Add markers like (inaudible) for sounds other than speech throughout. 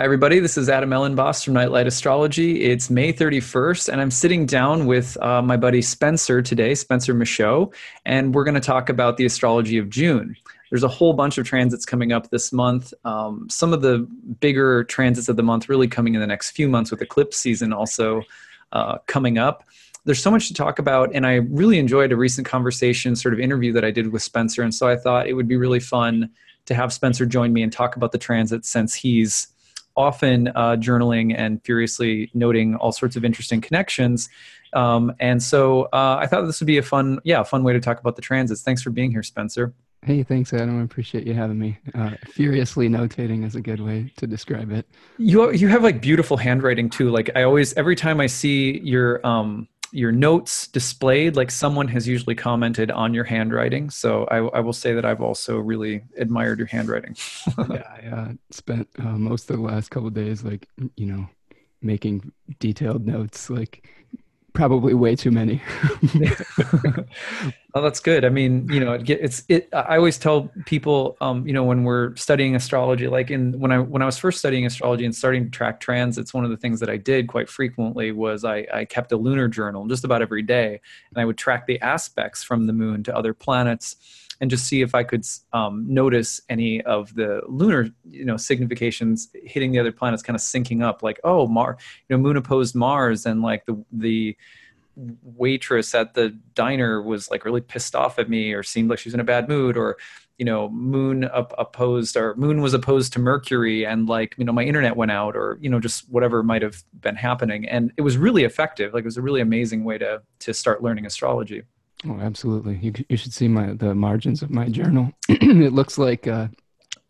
Hi, everybody. This is Adam Elenbaas from Nightlight Astrology. It's May 31st, and I'm sitting down with uh, my buddy Spencer today, Spencer Michaud, and we're going to talk about the astrology of June. There's a whole bunch of transits coming up this month. Um, some of the bigger transits of the month really coming in the next few months with eclipse season also uh, coming up. There's so much to talk about, and I really enjoyed a recent conversation, sort of interview that I did with Spencer, and so I thought it would be really fun to have Spencer join me and talk about the transits since he's often uh, journaling and furiously noting all sorts of interesting connections. Um, and so uh, I thought this would be a fun, yeah, a fun way to talk about the transits. Thanks for being here, Spencer. Hey, thanks, Adam. I appreciate you having me. Uh, furiously notating is a good way to describe it. You you have like beautiful handwriting too. Like I always, every time I see your um, your notes displayed like someone has usually commented on your handwriting. So i, I will say that i've also really admired your handwriting. (laughs) Yeah i uh, spent uh, most of the last couple days like you know making detailed notes like probably way too many. (laughs) well, that's good. I mean, you know, it, it's it. I always tell people, um, you know, when we're studying astrology, like in when I when I was first studying astrology and starting to track transits, one of the things that I did quite frequently was I, I kept a lunar journal just about every day, and I would track the aspects from the moon to other planets and just see if I could um, notice any of the lunar, you know, significations hitting the other planets, kind of syncing up. Like, oh, Mar, you know, moon opposed Mars, and like the the waitress at the diner was like really pissed off at me, or seemed like she was in a bad mood, or you know, moon up opposed or moon was opposed to Mercury, and like you know, my internet went out, or you know, just whatever might have been happening, and it was really effective. Like, it was a really amazing way to to start learning astrology. Oh, absolutely. You, you should see my the margins of my journal. (clears throat) it looks like uh,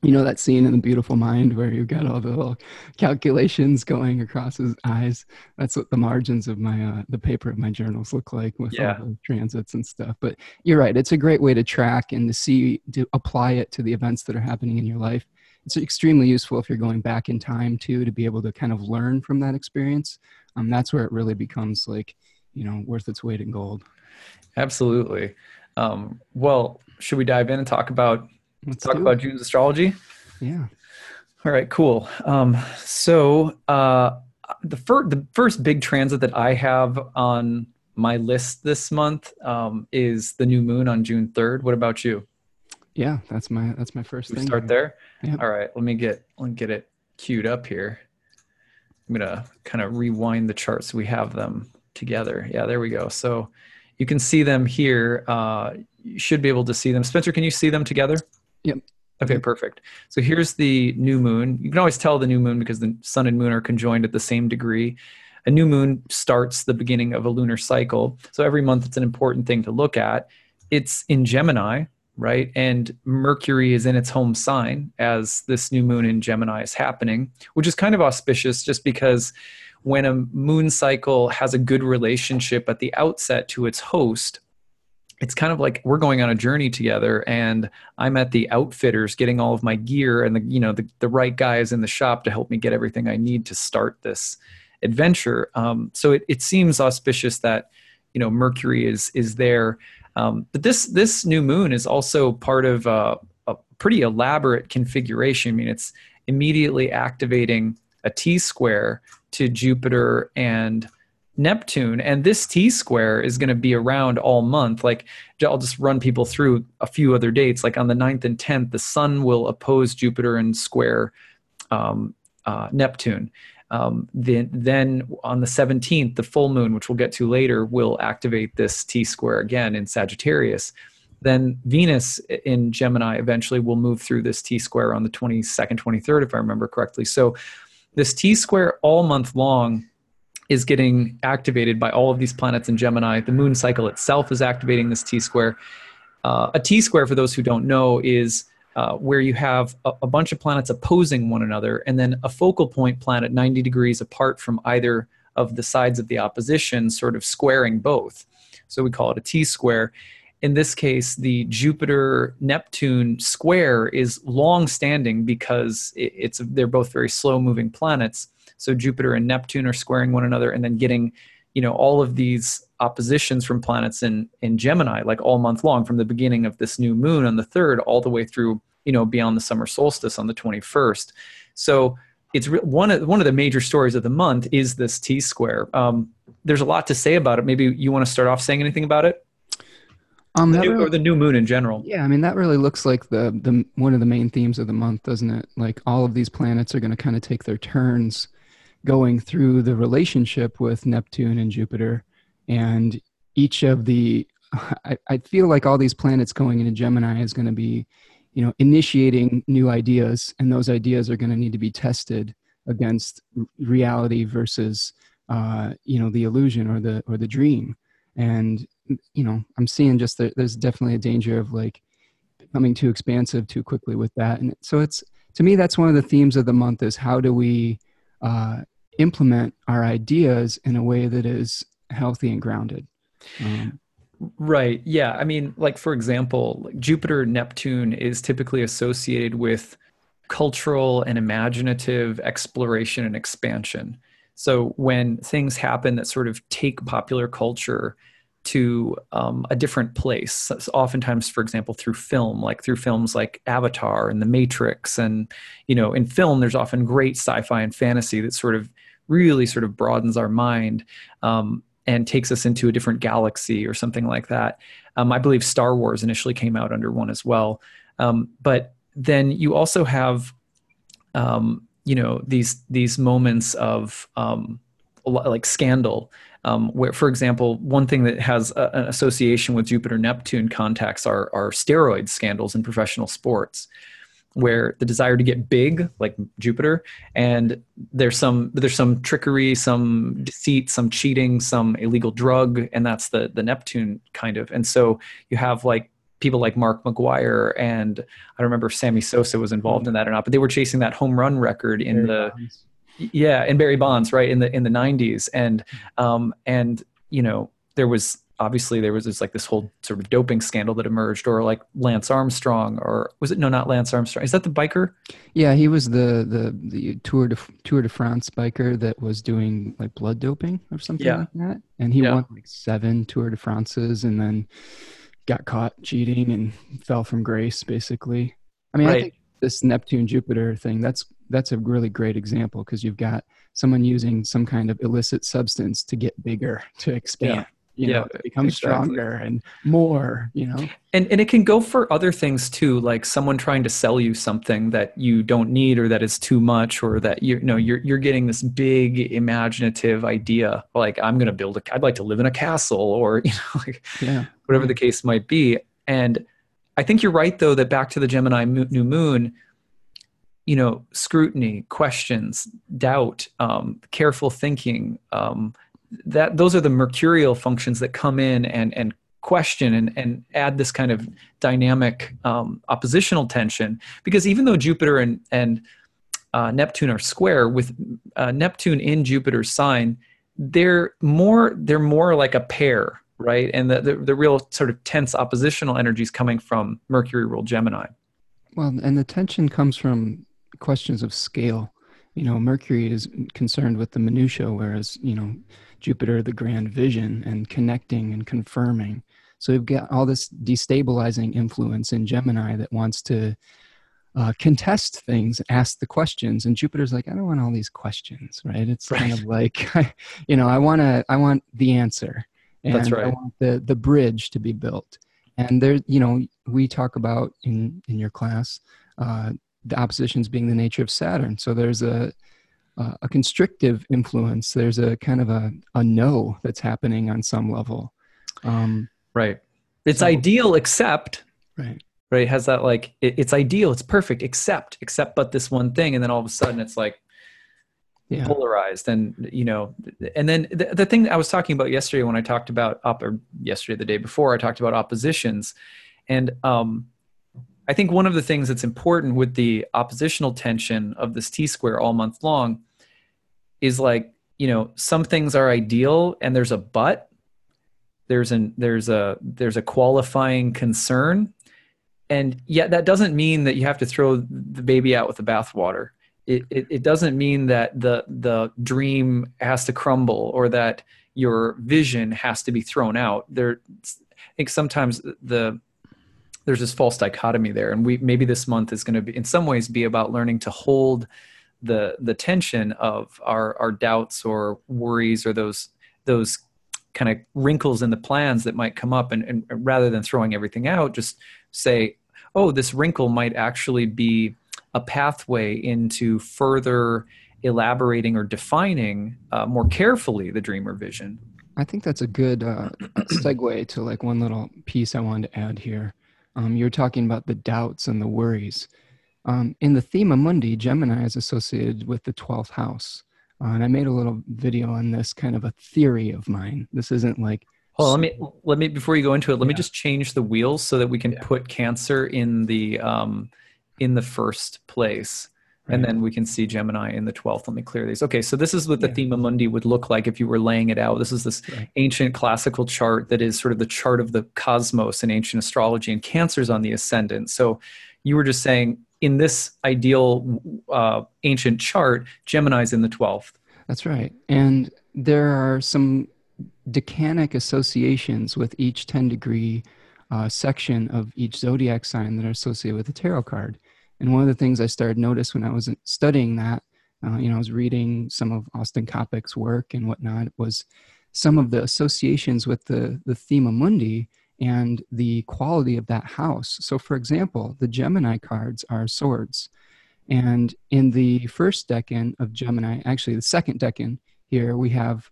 you know that scene in the beautiful mind where you've got all the little calculations going across his eyes that's what the margins of my uh, the paper of my journals look like with yeah. all the transits and stuff but you're right it's a great way to track and to see to apply it to the events that are happening in your life it's extremely useful if you're going back in time too to be able to kind of learn from that experience um, that's where it really becomes like you know worth its weight in gold Absolutely. Um, well, should we dive in and talk about Let's talk about June's astrology? Yeah. All right. Cool. Um, so uh, the first the first big transit that I have on my list this month um, is the new moon on June third. What about you? Yeah, that's my that's my first thing. Start there. Yeah. All right. Let me get let me get it queued up here. I'm gonna kind of rewind the charts so we have them together. Yeah, there we go. So you can see them here. Uh, you should be able to see them. Spencer, can you see them together? Yep. Okay, perfect. So here's the new moon. You can always tell the new moon because the sun and moon are conjoined at the same degree. A new moon starts the beginning of a lunar cycle. So every month it's an important thing to look at. It's in Gemini, right? And Mercury is in its home sign as this new moon in Gemini is happening, which is kind of auspicious just because when a moon cycle has a good relationship at the outset to its host, it's kind of like we're going on a journey together and i'm at the outfitters getting all of my gear and the you know the, the right guys in the shop to help me get everything i need to start this adventure um, so it, it seems auspicious that you know mercury is is there um, but this this new moon is also part of a, a pretty elaborate configuration i mean it's immediately activating a T square to Jupiter and Neptune. And this T square is going to be around all month. Like, I'll just run people through a few other dates. Like on the 9th and 10th, the Sun will oppose Jupiter and square um, uh, Neptune. Um, then, then on the 17th, the full moon, which we'll get to later, will activate this T square again in Sagittarius. Then Venus in Gemini eventually will move through this T square on the 22nd, 23rd, if I remember correctly. So this T square all month long is getting activated by all of these planets in Gemini. The moon cycle itself is activating this T square. Uh, a T square, for those who don't know, is uh, where you have a, a, bunch of planets opposing one another and then a focal point planet 90 degrees apart from either of the sides of the opposition, sort of squaring both. So we call it a T square in this case, the Jupiter Neptune square is long standing because it's they're both very slow moving planets. So Jupiter and Neptune are squaring one another and then getting, you know, all of these oppositions from planets in in Gemini like all month long from the beginning of this new moon on the 3rd all the way through, you know, beyond the summer solstice on the 21st. So it's re- one of one of the major stories of the month is this T square. Um, there's a lot to say about it. Maybe you want to start off saying anything about it, Um, The new- really- or the new moon in general. Yeah, I mean that really looks like the the one of the main themes of the month, doesn't it? Like all of these planets are going to kind of take their turns going through the relationship with Neptune and Jupiter and each of the (laughs) I, I feel like all these planets going into Gemini is going to be, you know, initiating new ideas and those ideas are going to need to be tested against reality versus uh, you know, the illusion or the or the dream. And you know, I'm seeing just that there's definitely a danger of like becoming too expansive too quickly with that. And so it's to me that's one of the themes of the month is how do we uh, implement our ideas in a way that is healthy and grounded. Um, Right. Yeah. I mean, like for example, Jupiter Neptune is typically associated with cultural and imaginative exploration and expansion. So when things happen that sort of take popular culture to um, a different place, oftentimes, for example, through film, like through films like Avatar and The Matrix, and you know, in film, there's often great sci-fi and fantasy that sort of really sort of broadens our mind. Um, and takes us into a different galaxy or something like that. Um, I believe Star Wars initially came out under one as well. Um, but then you also have, um, you know, these these moments of um, like scandal, um, where, for example, one thing that has a, an association with Jupiter Neptune contacts are are steroid scandals in professional sports where the desire to get big like jupiter and there's some there's some trickery some deceit some cheating some illegal drug and that's the the neptune kind of. And so you have like people like mark mcgwire and i don't remember if sammy sosa was involved in that or not but they were chasing that home run record in the yeah in barry bonds right in the in the 90s and um and you know there was obviously there was this like this whole sort of doping scandal that emerged or like lance armstrong or was it no not lance armstrong is that the biker yeah, he was the the the Tour de Tour de France biker that was doing like blood doping or something Yeah. like that, and he Yeah. won like seven Tour de France's and then got caught cheating and fell from grace. Basically, I mean, I think this Neptune Jupiter thing that's that's a really great example because you've got someone using some kind of illicit substance to get bigger, to expand. You know, Yeah, to become exactly. stronger and more. You know, and and it can go for other things too like someone trying to sell you something that you don't need or that is too much or that you, you know you're you're getting this big imaginative idea like i'm going to build a i'd like to live in a castle or (laughs) you know like yeah, whatever the case might be and i think you're right though that back to the gemini new moon you know scrutiny questions doubt um, careful thinking um, that those are the mercurial functions that come in and and question and, and add this kind of dynamic um, oppositional tension. Because even though jupiter and and uh, neptune are square with uh, neptune in jupiter's sign they're more they're more like a pair right? And the, the, the real sort of tense oppositional energies coming from mercury ruled gemini. Well, and the tension comes from questions of scale. You know, Mercury is concerned with the minutia, whereas you know Jupiter, the grand vision and connecting and confirming. So you've got all this destabilizing influence in Gemini that wants to uh, contest things, ask the questions, and Jupiter's like, I don't want all these questions, right? It's kind of like, (laughs) you know, I want to, I want the answer, and That's I want the the bridge to be built. And there, you know, we talk about in in your class uh, the oppositions being the nature of Saturn. So there's a a a constrictive influence. There's a kind of a a no that's happening on some level. Um, right it's So- ideal except right. right it has that like it, it's ideal it's perfect except except but this one thing and then all of a sudden it's like Yeah. polarized and you know and then the, the thing i was talking about yesterday when i talked about or yesterday the day before i talked about oppositions and um i think one of the things that's important with the oppositional tension of this t square all month long is like you know some things are ideal and there's a but there's an there's a there's a qualifying concern. And yet that doesn't mean that you have to throw the baby out with the bathwater. It, it, it doesn't mean that the the dream has to crumble or that your vision has to be thrown out. There i think sometimes the there's this false dichotomy there. And we maybe this month is going to be in some ways be about learning to hold the the tension of our our doubts or worries or those those kind of wrinkles in the plans that might come up and, and rather than throwing everything out just say oh this wrinkle might actually be a pathway into further elaborating or defining uh, more carefully the dream or vision. I think that's a good uh, segue to like one little piece i wanted to add here. Um, you're talking about the doubts and the worries um, in the Thema Mundi, Gemini is associated with the 12th house. Uh, and I made a little video on this kind of a theory of mine. This isn't like. Well, let me let me before you go into it. Let yeah. me just change the wheels so that we can yeah. put Cancer in the um, in the first place, right. and then we can see Gemini in the twelfth. Let me clear these. Okay, so this is what the yeah. Thema Mundi would look like if you were laying it out. This is this right. ancient classical chart that is sort of the chart of the cosmos in ancient astrology, and Cancer's on the ascendant. So you were just saying in this ideal uh, ancient chart, Gemini's in the 12th. That's right. And there are some decanic associations with each 10 degree uh, section of each zodiac sign that are associated with the tarot card. And one of the things I started notice when I was studying that, uh, you know, I was reading some of Austin Coppock's work and whatnot, was some of the associations with the the Thema Mundi and the quality of that house. So, for example, the Gemini cards are swords. And in the first decan of Gemini, actually the second decan here, we have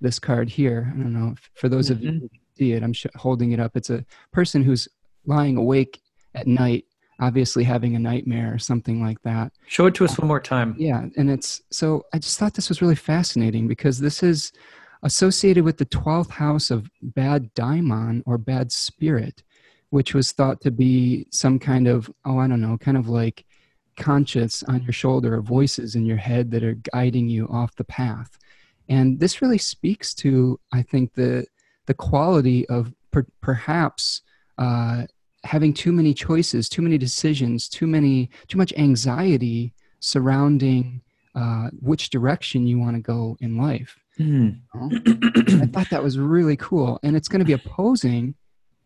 this card here. I don't know, if, for those mm-hmm. of you mm-hmm. who see it, I'm sh- holding it up. It's a person who's lying awake at night, obviously having a nightmare or something like that. Show it to us uh, one more time. Yeah. And it's so I just thought this was really fascinating because this is associated with the 12th house of bad daimon or bad spirit, which was thought to be some kind of, oh, I don't know, kind of like conscience on your shoulder or voices in your head that are guiding you off the path. And this really speaks to, I think, the, the quality of per, perhaps uh, having too many choices, too many decisions, too many, too much anxiety surrounding uh, which direction you want to go in life. Mm. I thought that was really cool. And it's going to be opposing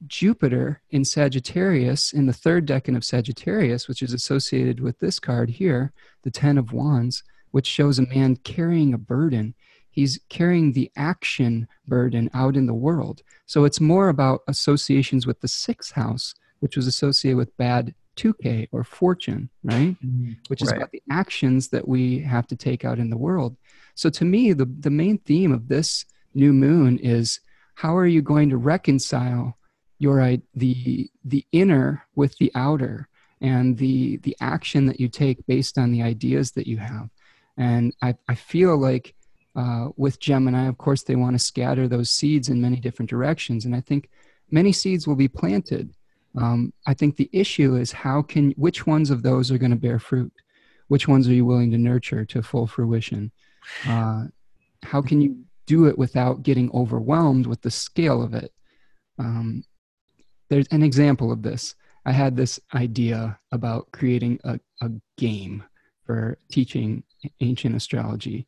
Jupiter in Sagittarius in the third decan of Sagittarius, which is associated with this card here, the Ten of Wands, which shows a man carrying a burden. He's carrying the action burden out in the world. So it's more about associations with the sixth house, which was associated with bad Tyche or fortune, right? Mm, which is right. about the actions that we have to take out in the world. So to me, the, the main theme of this new moon is how are you going to reconcile your the the inner with the outer and the the action that you take based on the ideas that you have. And I, I feel like uh, with Gemini, of course, they want to scatter those seeds in many different directions. And I think many seeds will be planted. Um, I think the issue is how can which ones of those are going to bear fruit? Which ones are you willing to nurture to full fruition? Uh, how can you do it without getting overwhelmed with the scale of it? Um, there's an example of this. I had this idea about creating a, a game for teaching ancient astrology.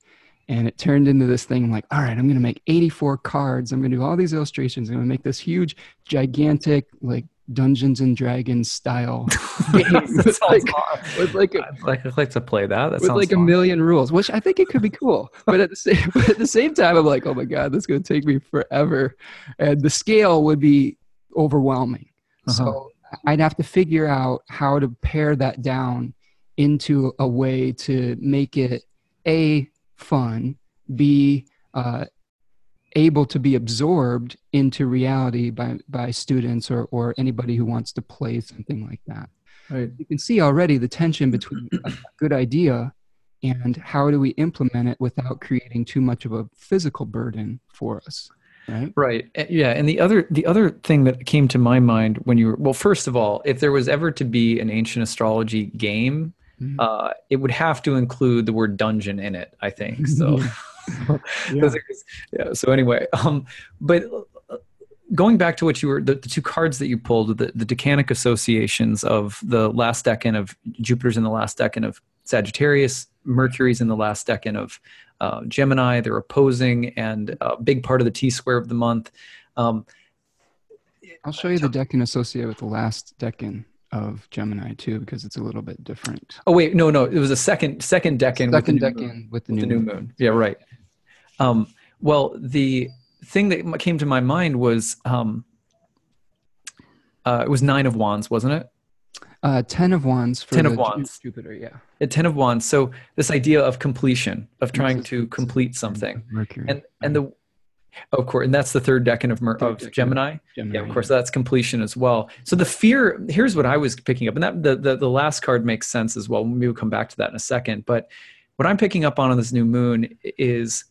And it turned into this thing I'm like, all right, I'm going to make 84 cards. I'm going to do all these illustrations. I'm going to make this huge, gigantic, like Dungeons and Dragons style (laughs) with, like, with like a, I'd like, I'd like to play that. that with like fun. a million rules, which I think it could be cool. (laughs) but at the same (laughs) but at the same time, I'm like, oh my god, this is going to take me forever, and the scale would be overwhelming. Uh-huh. So I'd have to figure out how to pare that down into a way to make it a fun, b uh, able to be absorbed into reality by by students or or anybody who wants to play something like that. Right. You can see already the tension between a good idea and how do we implement it without creating too much of a physical burden for us right? Right. Eh, yeah and the other the other thing that came to my mind when you were well first of all if there was ever to be an ancient astrology game mm-hmm. uh, it would have to include the word dungeon in it i think so (laughs) yeah. yeah. So anyway, um, but uh, going back to what you were the, the, two cards that you pulled, the, the decanic associations of the last decan of Jupiter's in the last decan of Sagittarius, Mercury's in the last decan of uh, Gemini. They're opposing and a big part of the T square of the month. Um, I'll show you the decan associated with the last decan of Gemini too, because it's a little bit different. Oh wait, no, no, it was a second second decan. Second with the new decan with the With new, the new moon. moon. Yeah, right. Um, well, the thing that came to my mind was um, uh, it was nine of wands, wasn't it? Uh, ten of wands for Ten of the wands. Jupiter. Yeah. A ten of wands. So this idea of completion, of trying to complete something, Mercury. and and the of course, and that's the third decan of Mer- Third of decan. Gemini. Gemini, Yeah, of course, that's completion as well. So the fear, here's what I was picking up, and that the, the, the last card makes sense as well. Maybe we'll come back to that in a second. But what I'm picking up on on this new moon is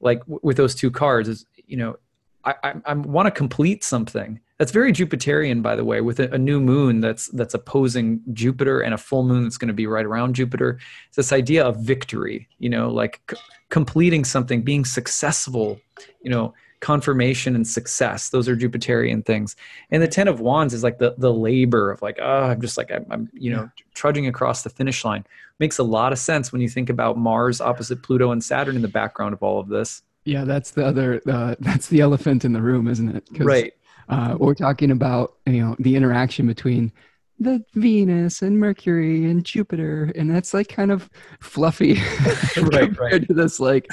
like w- with those two cards is, you know, I, I, I want to complete something. That's very Jupiterian, by the way, with a, a new moon that's that's opposing Jupiter and a full moon that's going to be right around Jupiter. It's this idea of victory, you know, like c- completing something, being successful, you know, confirmation and success. Those are Jupiterian things. And the Ten of Wands is like the the labor of like, oh, I'm just like I'm, I'm you know trudging across the finish line. Makes a lot of sense when you think about Mars opposite Pluto and Saturn in the background of all of this. yeah, that's the other. Uh, (laughs) that's the elephant in the room, isn't it? Right. Uh, we're talking about you know the interaction between the Venus and Mercury and Jupiter, and that's like kind of fluffy (laughs) Right, compared right. to this. Like,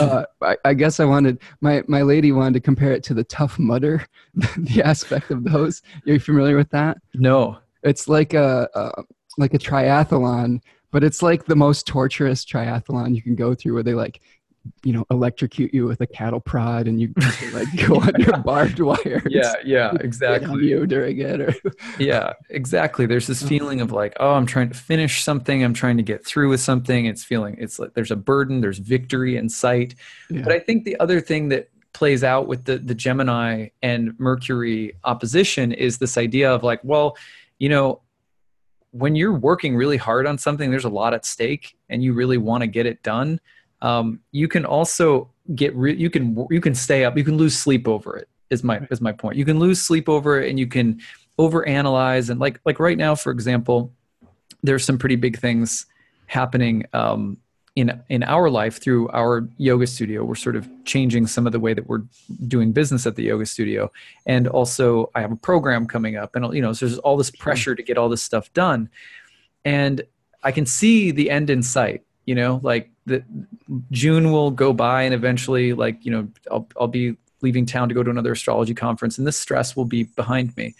uh, I, I guess I wanted my my lady wanted to compare it to the Tough Mudder, (laughs) the aspect of those. You're familiar with that? No. It's like a, a like a triathlon, but it's like the most torturous triathlon you can go through, where they like you know electrocute you with a cattle prod and you (laughs) like go under barbed wire. Yeah, yeah, exactly. you during it, or (laughs) Yeah, exactly. There's this feeling of like, oh, I'm trying to finish something. I'm trying to get through with something. It's feeling it's like there's a burden. There's victory in sight. Yeah. But I think the other thing that plays out with the the Gemini and Mercury opposition is this idea of like, well, you know, when you're working really hard on something, there's a lot at stake, and you really want to get it done. Um, you can also get re- you can you can stay up. You can lose sleep over it. Is my is my point. You can lose sleep over it, and you can overanalyze and like like right now, for example, there's some pretty big things happening um, in in our life through our yoga studio. We're sort of changing some of the way that we're doing business at the yoga studio, and also I have a program coming up, and you know, so there's all this pressure to get all this stuff done, and I can see the end in sight. You know, like the June will go by, and eventually, like you know, I'll I'll be leaving town to go to another astrology conference, and this stress will be behind me.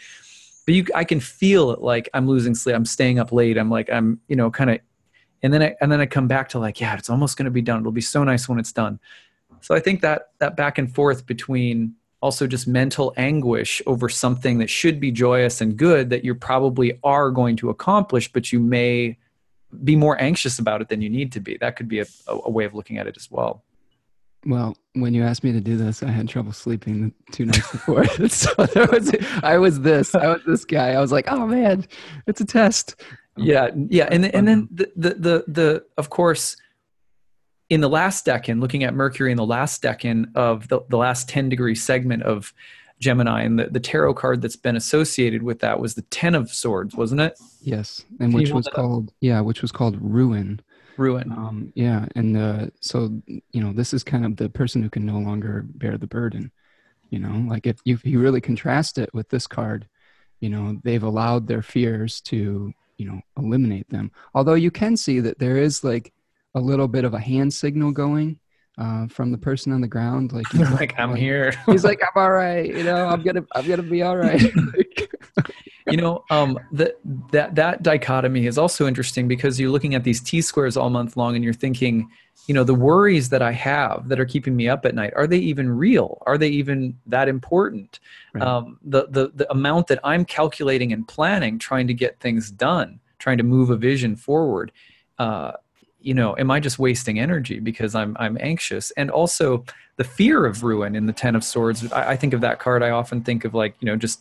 But you, I can feel it. Like I'm losing sleep. I'm staying up late. I'm like I'm, you know, kind of and then I, and then I come back to like, yeah, it's almost going to be done. It'll be so nice when it's done. So I think that that back and forth between also just mental anguish over something that should be joyous and good that you probably are going to accomplish, but you may be more anxious about it than you need to be. That could be a, a, way of looking at it as well. Well, when you asked me to do this, I had trouble sleeping the two nights before. (laughs) so there was, I was this, I was this guy. I was like, oh man, it's a test. Yeah, yeah, and and then um, the the the, the of course in the last decan, looking at Mercury in the last decan of the, the last 10 degree segment of Gemini, and the, the tarot card that's been associated with that was the Ten of Swords, wasn't it? Yes, and Can which was that up? called yeah, which was called ruin. Ruin. Um, yeah, and uh, so you know, this is kind of the person who can no longer bear the burden. You know, like if you, if you really contrast it with this card, you know, they've allowed their fears to you know eliminate them. Although you can see that there is like a little bit of a hand signal going uh, from the person on the ground, like he's (laughs) like I'm here. He's like, I'm all right. You know, I'm gonna I'm gonna be all right. (laughs) (laughs) You know um, that that that dichotomy is also interesting because you're looking at these t squares all month long and you're thinking you know the worries that i have that are keeping me up at night are they even real are they even that important Right. um, the, the the amount that i'm calculating and planning trying to get things done trying to move a vision forward uh, you know am i just wasting energy because i'm i'm anxious and also the fear of ruin in the ten of swords I, I think of that card i often think of like you know just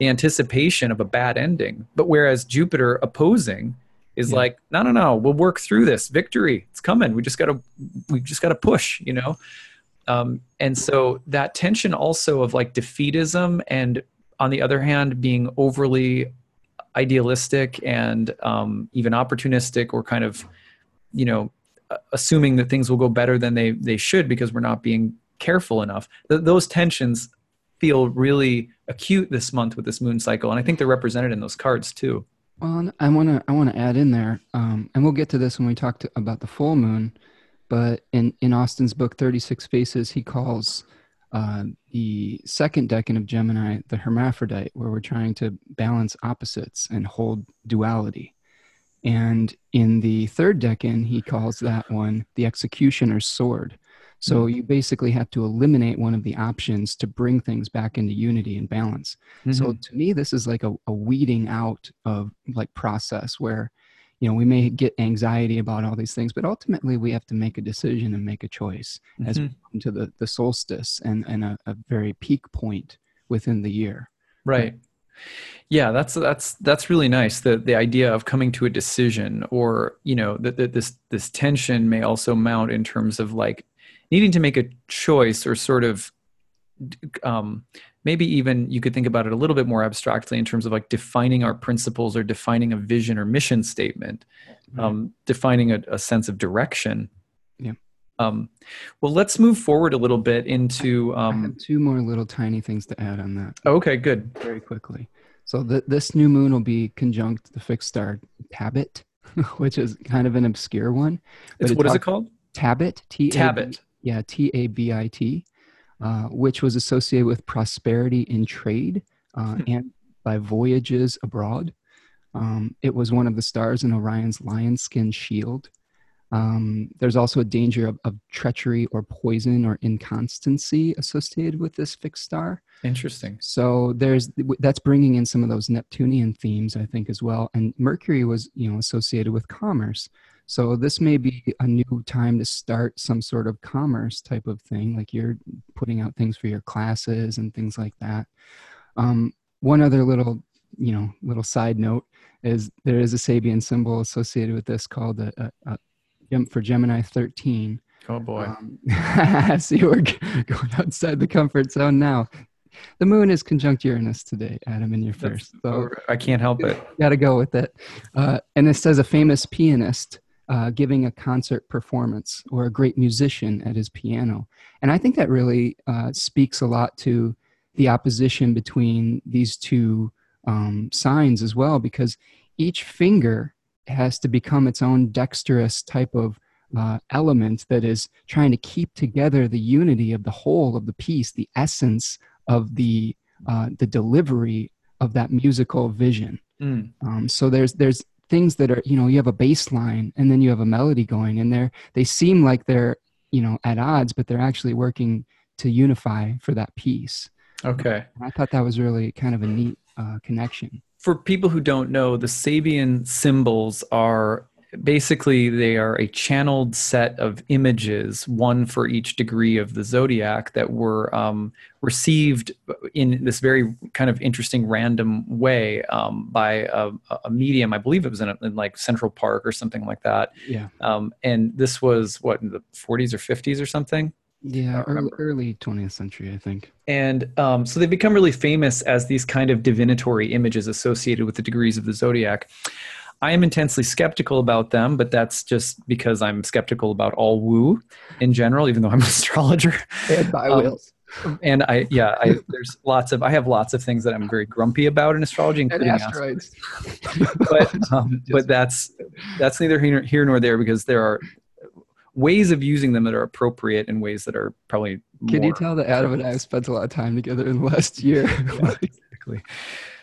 the anticipation of a bad ending. But whereas Jupiter opposing is Yeah. like, no, no, no, we'll work through this. Victory, it's coming. We just gotta, we just gotta push, you know. Um, and so that tension also of like defeatism, and on the other hand, being overly idealistic and um, even opportunistic, or kind of, you know, assuming that things will go better than they they should because we're not being careful enough. Th- those tensions feel really acute this month with this moon cycle, and I think they're represented in those cards too. Well, I want to I want to add in there, um, and we'll get to this when we talk to, about the full moon. But in in Austin's book Thirty Six Faces, he calls uh, the second decan of Gemini the hermaphrodite, where we're trying to balance opposites and hold duality. And in the third decan, he calls that one the executioner's sword. So mm-hmm. you basically have to eliminate one of the options to bring things back into unity and balance. Mm-hmm. So to me, this is like a, a weeding out of like process where, you know, we may get anxiety about all these things, but ultimately we have to make a decision and make a choice mm-hmm. as we come to the, the solstice and, and a, a very peak point within the year. Right. Yeah, that's that's that's really nice. The the idea of coming to a decision, or you know, that this this tension may also mount in terms of like needing to make a choice or sort of um, maybe even you could think about it a little bit more abstractly in terms of like defining our principles or defining a vision or mission statement mm-hmm. um, defining a, a, sense of direction um, well let's move forward a little bit into um, two more little tiny things to add on that okay good very quickly so the, this new moon will be conjunct the fixed star tabit (laughs) which is kind of an obscure one it's, what talks, is it called tabit t tabit yeah, T A B I T, uh, which was associated with prosperity in trade uh, hmm. and by voyages abroad. Um, it was one of the stars in Orion's lion skin shield. Um, there's also a danger of, of, treachery or poison or inconstancy associated with this fixed star. Interesting. So there's that's bringing in some of those Neptunian themes, I think, as well. And Mercury was, you know, associated with commerce. So this may be a new time to start some sort of commerce type of thing, like you're putting out things for your classes and things like that. Um, one other little, you know, little side note is there is a Sabian symbol associated with this called a, a, a for Gemini 13. Oh boy! Um, (laughs) see, we're (laughs) going outside the comfort zone now. The moon is conjunct Uranus today, Adam, in your first. So I can't help it. (laughs) Got to go with it. Uh, and it says a famous pianist uh, giving a concert performance or a great musician at his piano. And I think that really uh, speaks a lot to the opposition between these two um, signs as well, because each finger has to become its own dexterous type of uh, element that is trying to keep together the unity of the whole of the piece, the essence of the uh, the delivery of that musical vision. Mm. Um, so there's there's things that are you know you have a bass line and then you have a melody going and they're they seem like they're you know at odds but they're actually working to unify for that piece okay and i thought that was really kind of a neat uh, connection for people who don't know the sabian symbols are basically they are a channeled set of images one for each degree of the zodiac that were um, received in this very kind of interesting random way um, by a, a, medium. I believe it was in, a, in, like central park or something like that. Yeah. Um, and this was what in the 40s or 50s or something yeah, early, early 20th century, I think. And um, so they've become really famous as these kind of divinatory images associated with the degrees of the zodiac. I am intensely skeptical about them, but that's just because I'm skeptical about all woo in general, even though I'm an (laughs) astrologer. And by um, wheels. And I, yeah, I, there's lots of, I have lots of things that I'm very grumpy about in astrology, including and asteroids. (laughs) but, um, (laughs) but that's, that's neither here, here nor there because there are ways of using them that are appropriate and ways that are probably Can you tell that Adam and I have spent a lot of time together in the last (laughs) year? yeah, (laughs) exactly.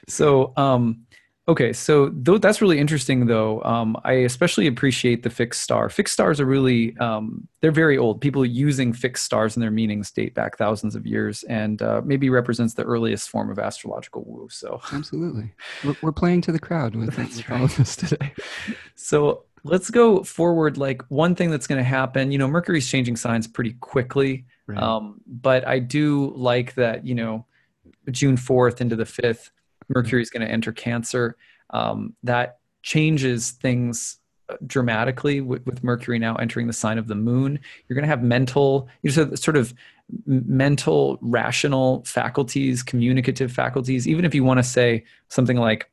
So, um, Okay, so th- that's really interesting, though. Um, I especially appreciate the fixed star. Fixed stars are really um, they're very old. People using fixed stars and their meanings date back thousands of years, and uh, maybe represents the earliest form of astrological woo. So absolutely, we're, we're playing to the crowd with, (laughs) with all of this today. So let's go forward. Like one thing that's going to happen, you know, Mercury's changing signs pretty quickly, right. um, but I do like that. You know, June fourth into the fifth Mercury is going to enter Cancer. Um, that changes things uh, dramatically with, with, Mercury now entering the sign of the moon. You're going to have mental, you know, sort of mental, rational faculties, communicative faculties. Even if you want to say something like,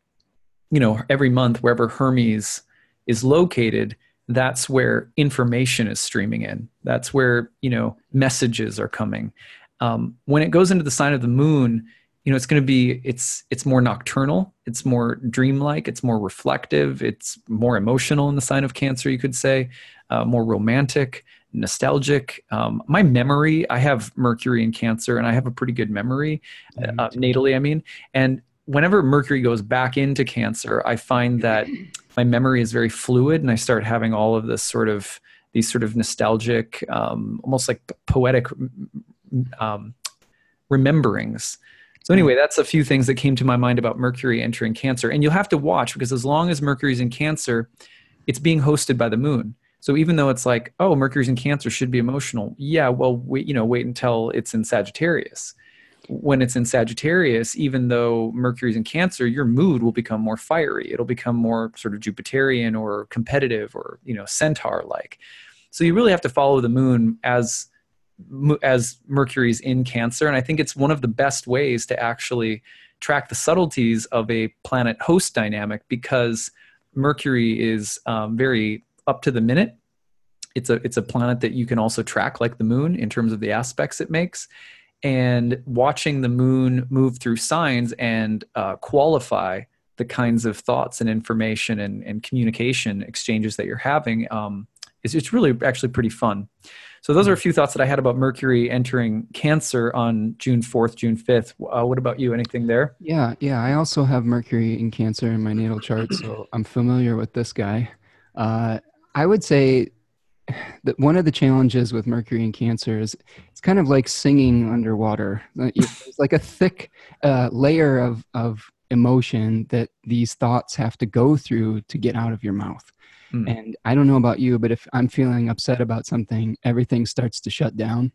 you know, every month wherever Hermes is located, that's where information is streaming in. That's where you know messages are coming. Um, when it goes into the sign of the moon, you know it's going to be it's it's more nocturnal it's more dreamlike it's more reflective it's more emotional in the sign of cancer you could say uh, more romantic nostalgic um, my memory i have mercury in cancer and i have a pretty good memory uh, natally i mean and whenever mercury goes back into cancer i find that (clears throat) my memory is very fluid and i start having all of this sort of these sort of nostalgic um, almost like poetic um, rememberings so anyway, that's a few things that came to my mind about Mercury entering Cancer. And you'll have to watch because as long as Mercury's in Cancer, it's being hosted by the moon. So even though it's like, oh, Mercury's in Cancer should be emotional. Yeah, well, wait, you know, wait until it's in Sagittarius. When it's in Sagittarius, even though Mercury's in Cancer, your mood will become more fiery. It'll become more sort of Jupiterian or competitive or, you know, centaur like. So you really have to follow the moon as as Mercury's in Cancer. And I think it's one of the best ways to actually track the subtleties of a planet host dynamic because Mercury is um, very up to the minute. It's a it's a planet that you can also track like the moon in terms of the aspects it makes, and watching the moon move through signs and uh, qualify the kinds of thoughts and information and, and communication exchanges that you're having um, is it's really actually pretty fun. So those are a few thoughts that I had about Mercury entering Cancer on June 4th, June 5th. Uh, what about you? Anything there? Yeah, yeah. I also have Mercury in Cancer in my natal chart, so (clears throat) I'm familiar with this guy. Uh, I would say that one of the challenges with Mercury in Cancer is kind of like singing underwater. It's like a thick uh, layer of of emotion that these thoughts have to go through to get out of your mouth. Mm. And I don't know about you, but if I'm feeling upset about something, everything starts to shut down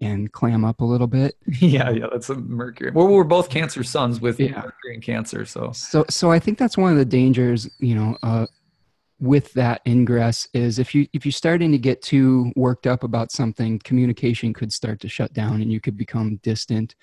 and clam up a little bit. (laughs) Yeah, yeah, that's a Mercury. Well, we're both Cancer suns with yeah. Mercury and Cancer, so so so I think that's one of the dangers, you know, uh, with that ingress is if you if you're starting to get too worked up about something, communication could start to shut down and you could become distant.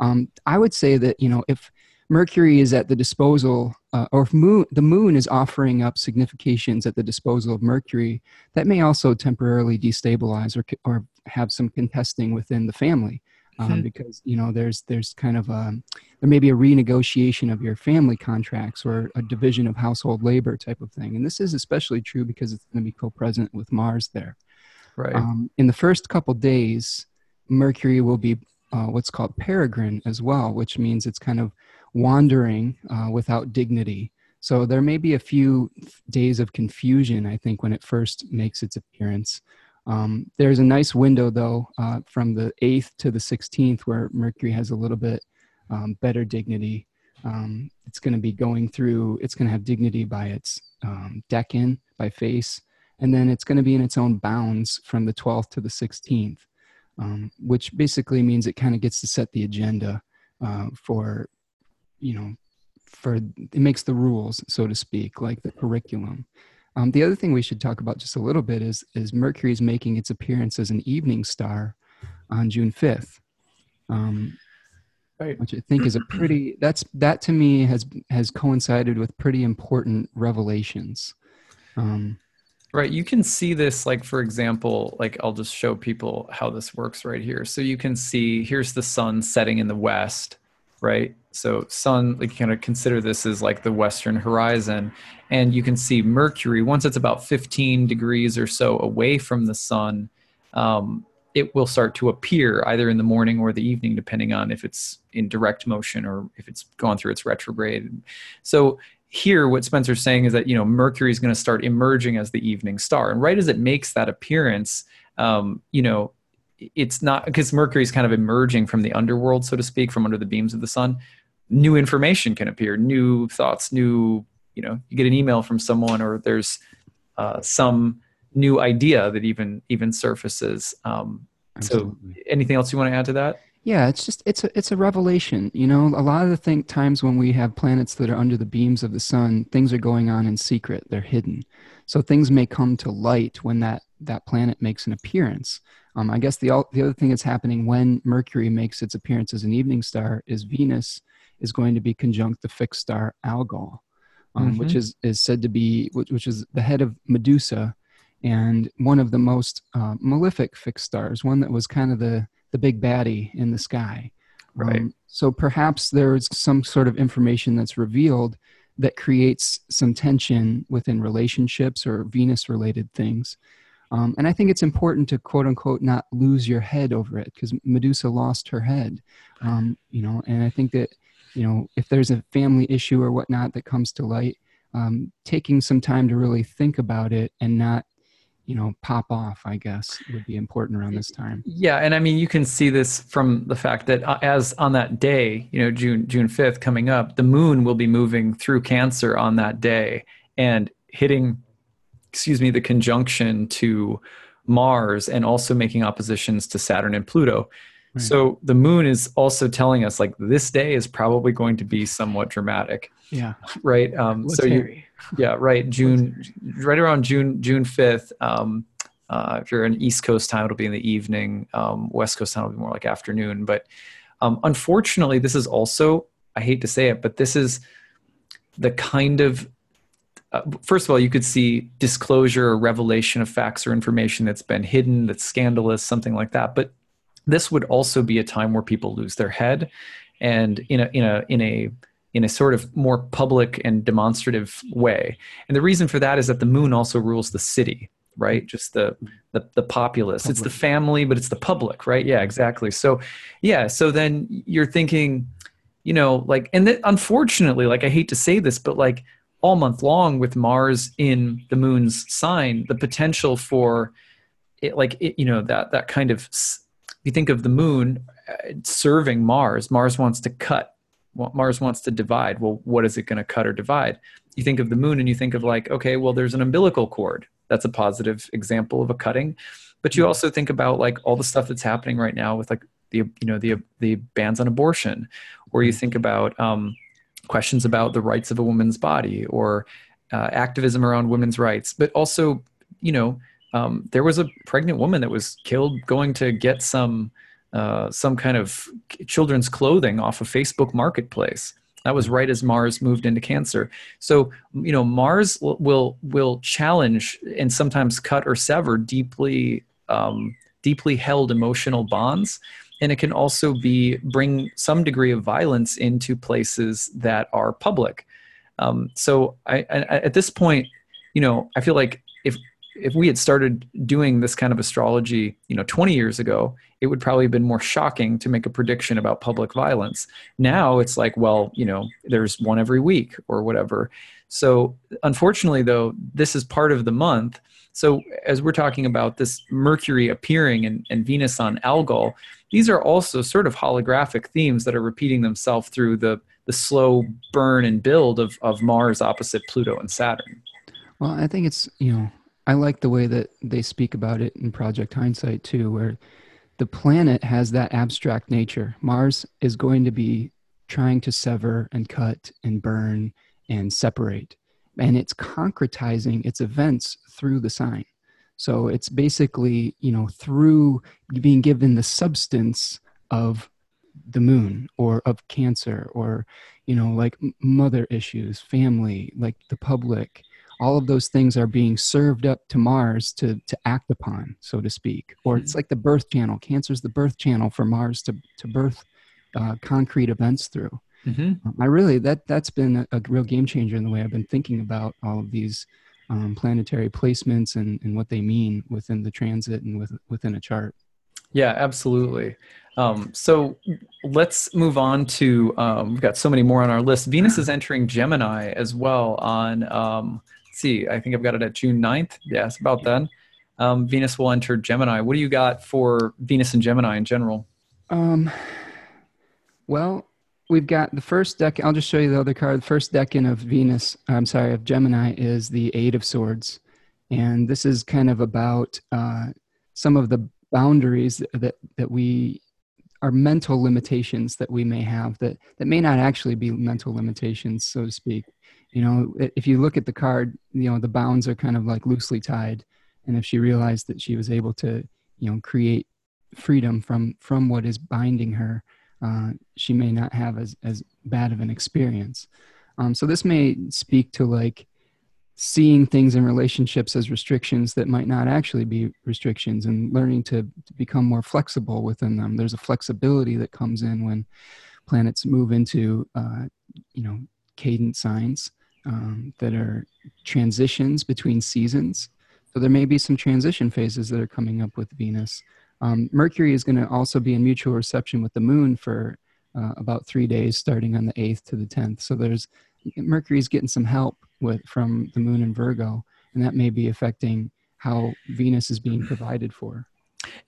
Um, I would say that you know if Mercury is at the disposal, uh, or if moon, the moon is offering up significations at the disposal of Mercury, that may also temporarily destabilize or, or have some contesting within the family. Um, hmm. Because you know there's there's kind of a there may be a renegotiation of your family contracts or a division of household labor type of thing, and this is especially true because it's going to be co-present with Mars there. Right. Um, in the first couple days, Mercury will be uh, what's called peregrine as well, which means it's kind of wandering uh, without dignity. So there may be a few days of confusion, I think, when it first makes its appearance. Um, there's a nice window, though, uh, from the 8th to the 16th, where Mercury has a little bit um, better dignity. Um, it's going to be going through, it's going to have dignity by its um, decan, by face, and then it's going to be in its own bounds from the 12th to the 16th, um, which basically means it kind of gets to set the agenda uh, for you know for it makes the rules so to speak like the curriculum um, the other thing we should talk about just a little bit is is mercury is making its appearance as an evening star on june 5th um, right. which i think is a pretty that's that to me has has coincided with pretty important revelations um, Right. You can see this, like, for example, like I'll just show people how this works right here. So you can see here's the sun setting in the west, right? So sun, like you kind of consider this as like the western horizon, and you can see Mercury once it's about 15 degrees or so away from the sun. Um, it will start to appear either in the morning or the evening, depending on if it's in direct motion or if it's gone through its retrograde. So here, what Spencer's saying is that you know Mercury is going to start emerging as the evening star, and right as it makes that appearance, um, you know, it's not because Mercury is kind of emerging from the underworld, so to speak, from under the beams of the sun. New information can appear, new thoughts, new, you know, you get an email from someone, or there's uh, some new idea that even even surfaces. Um, so, anything else you want to add to that? Yeah, it's just it's a it's a revelation. You know, a lot of the think times when we have planets that are under the beams of the sun, things are going on in secret. They're hidden. So things may come to light when that that planet makes an appearance. Um, I guess the the other thing that's happening when Mercury makes its appearance as an evening star is Venus is going to be conjunct the fixed star Algol, um, mm-hmm. which is is said to be which, which, is the head of Medusa, and one of the most uh, malefic fixed stars. One that was kind of the the big baddie in the sky. Right. Um, so perhaps there's some sort of information that's revealed that creates some tension within relationships or Venus related things. Um, and I think it's important to quote unquote not lose your head over it because Medusa lost her head, um, you know. And I think that you know if there's a family issue or whatnot that comes to light, um, taking some time to really think about it and not you know pop off i guess would be important around this time yeah and i mean you can see this from the fact that uh, as on that day you know june june 5th coming up the moon will be moving through cancer on that day and hitting excuse me the conjunction to mars and also making oppositions to saturn and pluto right. so the moon is also telling us like this day is probably going to be somewhat dramatic yeah (laughs) right um so you yeah, right. June, right around June June fifth. Um, uh, if you're in East Coast time, it'll be in the evening. Um, West Coast time will be more like afternoon. But um, unfortunately, this is also I hate to say it, but this is the kind of uh, first of all, you could see disclosure or revelation of facts or information that's been hidden, that's scandalous, something like that. But this would also be a time where people lose their head, and in a in a in a in a sort of more public and demonstrative way. And the reason for that is that the moon also rules the city, right? Just the the, the populace. Public. It's the family, but it's the public, right? Yeah, exactly. So, yeah. So then you're thinking, you know, like, and th- unfortunately, like I hate to say this, but like all month long with Mars in the moon's sign, the potential for it, like it, you know, that that kind of. You think of the moon uh, serving Mars. Mars wants to cut Mars wants to divide. Well, what is it going to cut or divide? You think of the moon and you think of like, okay, well, there's an umbilical cord. That's a positive example of a cutting. But you hmm. also think about like all the stuff that's happening right now with like the you know the the bans on abortion, or you hmm. think about um, questions about the rights of a woman's body or uh, activism around women's rights. But also, you know, um, there was a pregnant woman that was killed going to get some uh, some kind of children's clothing off of Facebook Marketplace. That was right as Mars moved into Cancer. So you know Mars will will challenge and sometimes cut or sever deeply um, deeply held emotional bonds, and it can also be bring some degree of violence into places that are public. Um, so I, I, at this point, you know, I feel like if if we had started doing this kind of astrology, you know, 20 years ago, it would probably have been more shocking to make a prediction about public violence. Now it's like, well, you know, there's one every week or whatever. So unfortunately, though, this is part of the month. So as we're talking about this Mercury appearing and, and Venus on Algol, these are also sort of holographic themes that are repeating themselves through the the slow burn and build of, of Mars opposite Pluto and Saturn. Well, I think it's, you know, I like the way that they speak about it in Project Hindsight too, where the planet has that abstract nature. Mars is going to be trying to sever and cut and burn and separate. And it's concretizing its events through the sign. So it's basically, you know, through being given the substance of the moon or of cancer or, you know, like mother issues, family, like the public, all of those things are being served up to Mars to to act upon, so to speak. Or it's mm-hmm. like the birth channel. Cancer is the birth channel for Mars to to birth uh, concrete events through. Mm-hmm. Um, I really that that's been a, a, real game changer in the way I've been thinking about all of these um, planetary placements and, and what they mean within the transit and with, within a chart. Yeah, absolutely. Um, so let's move on to um, we've got so many more on our list. Venus is entering Gemini as well on um, let's see. I think I've got it at June 9th. Yes, about then. Um, Venus will enter Gemini. What do you got for Venus and Gemini in general? Um, well, we've got the first deck. I'll just show you the other card. The first decan of Venus, I'm sorry, of Gemini is the Eight of Swords. And this is kind of about uh, some of the boundaries that, that we are mental limitations that we may have that, that may not actually be mental limitations, so to speak you know if you look at the card you know the bounds are kind of like loosely tied and if she realized that she was able to you know create freedom from from what is binding her uh, she may not have as as bad of an experience. Um, so this may speak to like seeing things in relationships as restrictions that might not actually be restrictions and learning to, to, become more flexible within them. There's a flexibility that comes in when planets move into uh, you know cadent signs um, that are transitions between seasons. So there may be some transition phases that are coming up with venus um, mercury is going to also be in mutual reception with the moon for uh, about three days starting on the 8th to the 10th so there's mercury's getting some help with from the moon in Virgo, and that may be affecting how Venus is being provided for.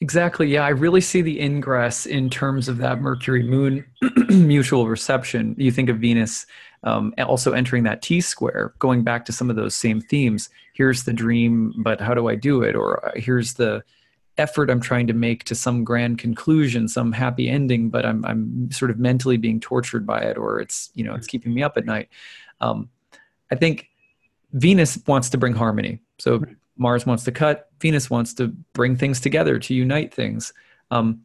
Exactly. Yeah, I really see the ingress in terms of that Mercury Moon (clears throat) mutual reception. You think of Venus um, also entering that T square, going back to some of those same themes. Here's the dream, but how do I do it? Or uh, here's the effort I'm trying to make to some grand conclusion, some happy ending, but I'm I'm sort of mentally being tortured by it, or it's you know it's keeping me up at night. Um, I think Venus wants to bring harmony. So right. Mars wants to cut. Venus wants to bring things together to unite things. Um,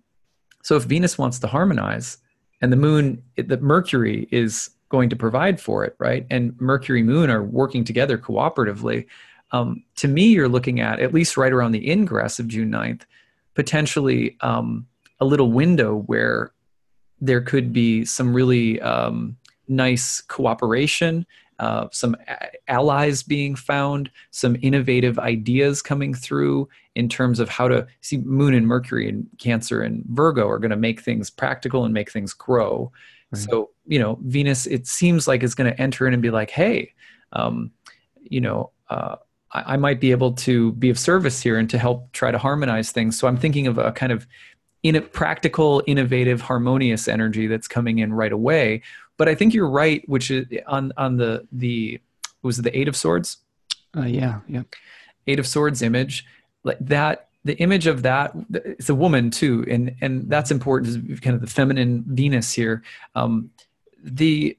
so if Venus wants to harmonize, and the Moon, the Mercury is going to provide for it, right? And Mercury Moon are working together cooperatively. Um, to me, you're looking at at least right around the ingress of June 9th, potentially um, a little window where there could be some really um, nice cooperation uh, some a- allies being found, some innovative ideas coming through in terms of how to see Moon and Mercury and Cancer and Virgo are going to make things practical and make things grow. Right. So, you know, Venus, it seems like is going to enter in and be like, hey, um, you know, uh, I, I might be able to be of service here and to help try to harmonize things. So I'm thinking of a kind of in a practical, innovative, harmonious energy that's coming in right away but I think you're right, which is on on the the was it the Eight of Swords? Uh, yeah, yeah. Eight of Swords image, like that. The image of that, it's a woman too, and and that's important. Is kind of the feminine Venus here. Um, the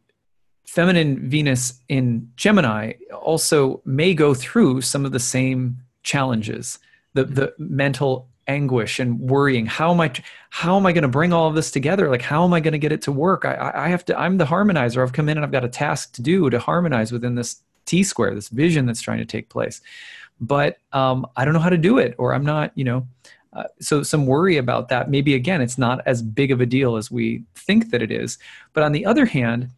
feminine Venus in Gemini also may go through some of the same challenges. The the mental anguish and worrying. How am i how am i going to bring all of this together? Like how am i going to get it to work? I, I have to i'm the harmonizer. I've come in and i've got a task to do to harmonize within this t square this vision that's trying to take place. But um, i don't know how to do it or i'm not you know uh, so some worry about that. Maybe again it's not as big of a deal as we think that it is. But on the other hand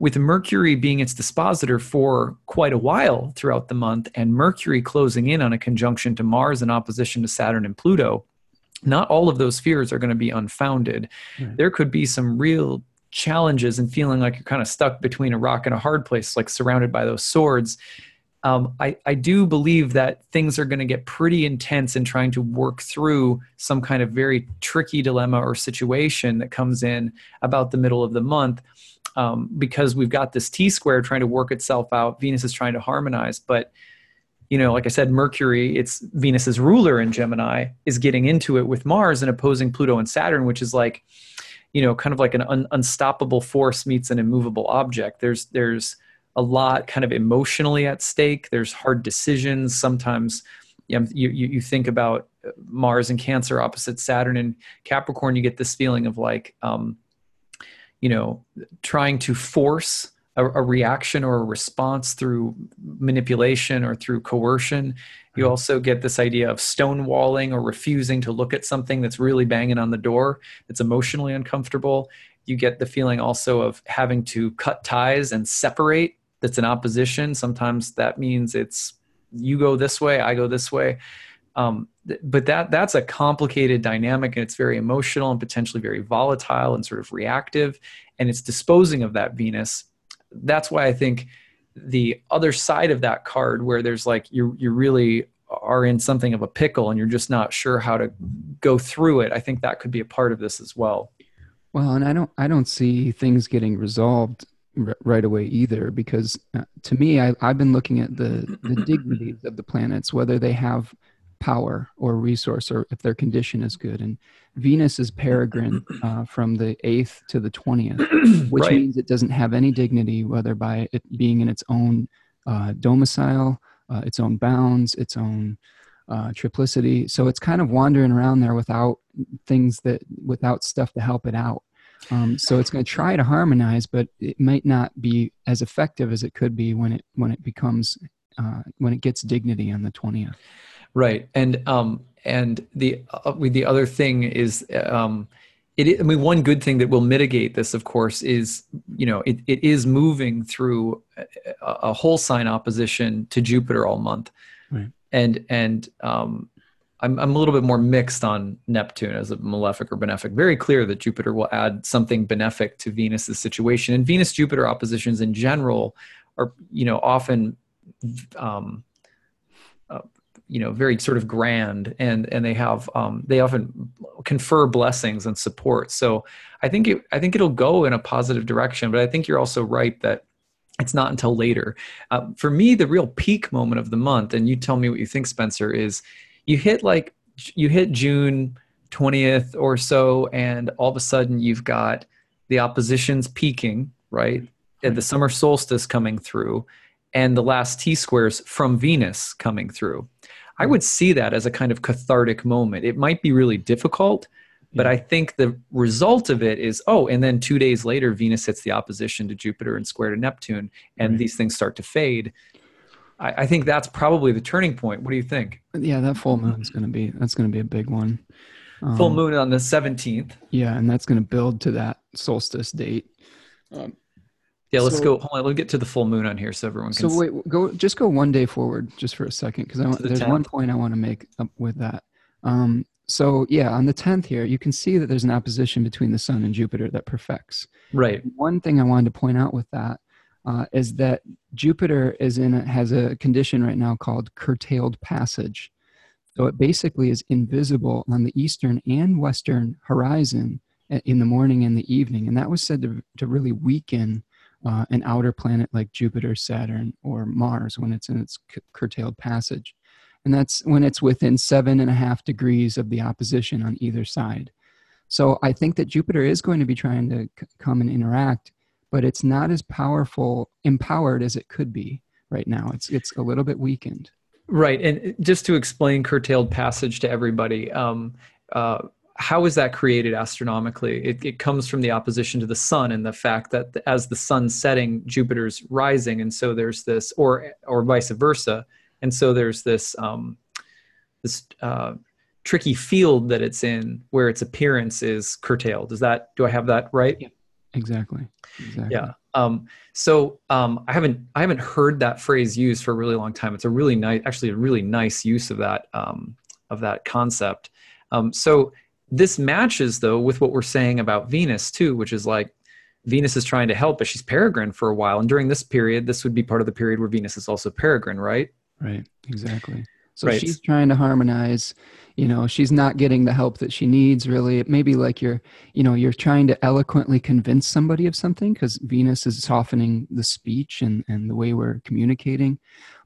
with Mercury being its dispositor for quite a while throughout the month, and Mercury closing in on a conjunction to Mars in opposition to Saturn and Pluto, not all of those fears are going to be unfounded. Right. There could be some real challenges and feeling like you're kind of stuck between a rock and a hard place, like surrounded by those swords. Um, I, I do believe that things are going to get pretty intense in trying to work through some kind of very tricky dilemma or situation that comes in about the middle of the month um, because we've got this T square trying to work itself out. Venus is trying to harmonize, but you know, like I said, Mercury, it's Venus's ruler in Gemini, is getting into it with Mars and opposing Pluto and Saturn, which is like, you know, kind of like an un- unstoppable force meets an immovable object. There's there's a lot kind of emotionally at stake. There's hard decisions. Sometimes you, know, you, you think about Mars and Cancer opposite Saturn and Capricorn, you get this feeling of like, um, you know, trying to force a, a, reaction or a response through manipulation or through coercion. You mm-hmm. also get this idea of stonewalling or refusing to look at something that's really banging on the door, that's emotionally uncomfortable. You get the feeling also of having to cut ties and separate. That's an opposition. Sometimes that means it's you go this way, I go this way. Um, but that that's a complicated dynamic and it's very emotional and potentially very volatile and sort of reactive and it's disposing of that venus. That's why i think the other side of that card where there's like you you really are in something of a pickle and you're just not sure how to go through it i think that could be a part of this as well. Well and i don't i don't see things getting resolved right away either because uh, to me I, i've been looking at the the (clears throat) dignities of the planets whether they have power or resource or if their condition is good. And Venus is peregrine uh, from the 8th to the 20th, (clears throat) which right. means it doesn't have any dignity, whether by it being in its own uh, domicile, uh, its own bounds, its own uh, triplicity. So it's kind of wandering around there without things that, without stuff to help it out. Um, so it's going to try to harmonize, but it might not be as effective as it could be when it when it becomes uh, when it gets dignity on the 20th. Right, and um, and the uh, the other thing is um, it, I mean, one good thing that will mitigate this, of course, is you know it, it is moving through a, a whole sign opposition to Jupiter all month, right. and and um, I'm I'm a little bit more mixed on Neptune as a malefic or benefic. Very clear that Jupiter will add something benefic to Venus's situation, and Venus Jupiter oppositions in general are you know often um, you know very sort of grand and and they have um, they often confer blessings and support. So i think it i think it'll go in a positive direction but i think you're also right that it's not until later. Uh, for me the real peak moment of the month and you tell me what you think spencer is you hit like you hit june 20th or so and all of a sudden you've got the oppositions peaking right? And the summer solstice coming through and the last T squares from Venus coming through. I would see that as a kind of cathartic moment. It might be really difficult, but I think the result of it is oh, and then two days later, Venus hits the opposition to Jupiter and square to Neptune, and right. these things start to fade. I, I, think that's probably the turning point. What do you think? Yeah, that full moon is going to be that's going to be a big one. Um, full moon on the seventeenth. Yeah, and that's going to build to that solstice date. Um, yeah, let's so, go. Hold on, let's get to the full moon on here so everyone can. So wait, go just go one day forward just for a second because the there's 10th. one point I want to make up with that. Um, so yeah, on the tenth here, you can see that there's an opposition between the Sun and Jupiter that perfects. Right. One thing I wanted to point out with that uh, is that Jupiter is in a, has a condition right now called curtailed passage. So it basically is invisible on the eastern and western horizon in the morning and the evening, and that was said to to really weaken uh, an outer planet like Jupiter, Saturn, or Mars when it's in its c- curtailed passage. And that's when it's within seven and a half degrees of the opposition on either side. So I think that Jupiter is going to be trying to c- come and interact, but it's not as powerful, empowered as it could be right now. It's it's a little bit weakened. Right, and just to explain curtailed passage to everybody, um, uh, how is that created astronomically? It, it, comes from the opposition to the sun and the fact that as the sun's setting, Jupiter's rising, and so there's this, or or vice versa, and so there's this um, this uh, tricky field that it's in where its appearance is curtailed. Is that do I have that right? Yeah, exactly. Exactly. Yeah. Um, so um, I haven't I haven't heard that phrase used for a really long time. It's a really nice, actually a really nice use of that um, of that concept. Um, so this matches though with what we're saying about Venus too, which is like Venus is trying to help, but she's peregrine for a while. And during this period, this would be part of the period where Venus is also peregrine, right? Right, exactly. So right. she's trying to harmonize, you know, she's not getting the help that she needs really. It may be like you're, you know, you're trying to eloquently convince somebody of something because Venus is softening the speech and, and the way we're communicating,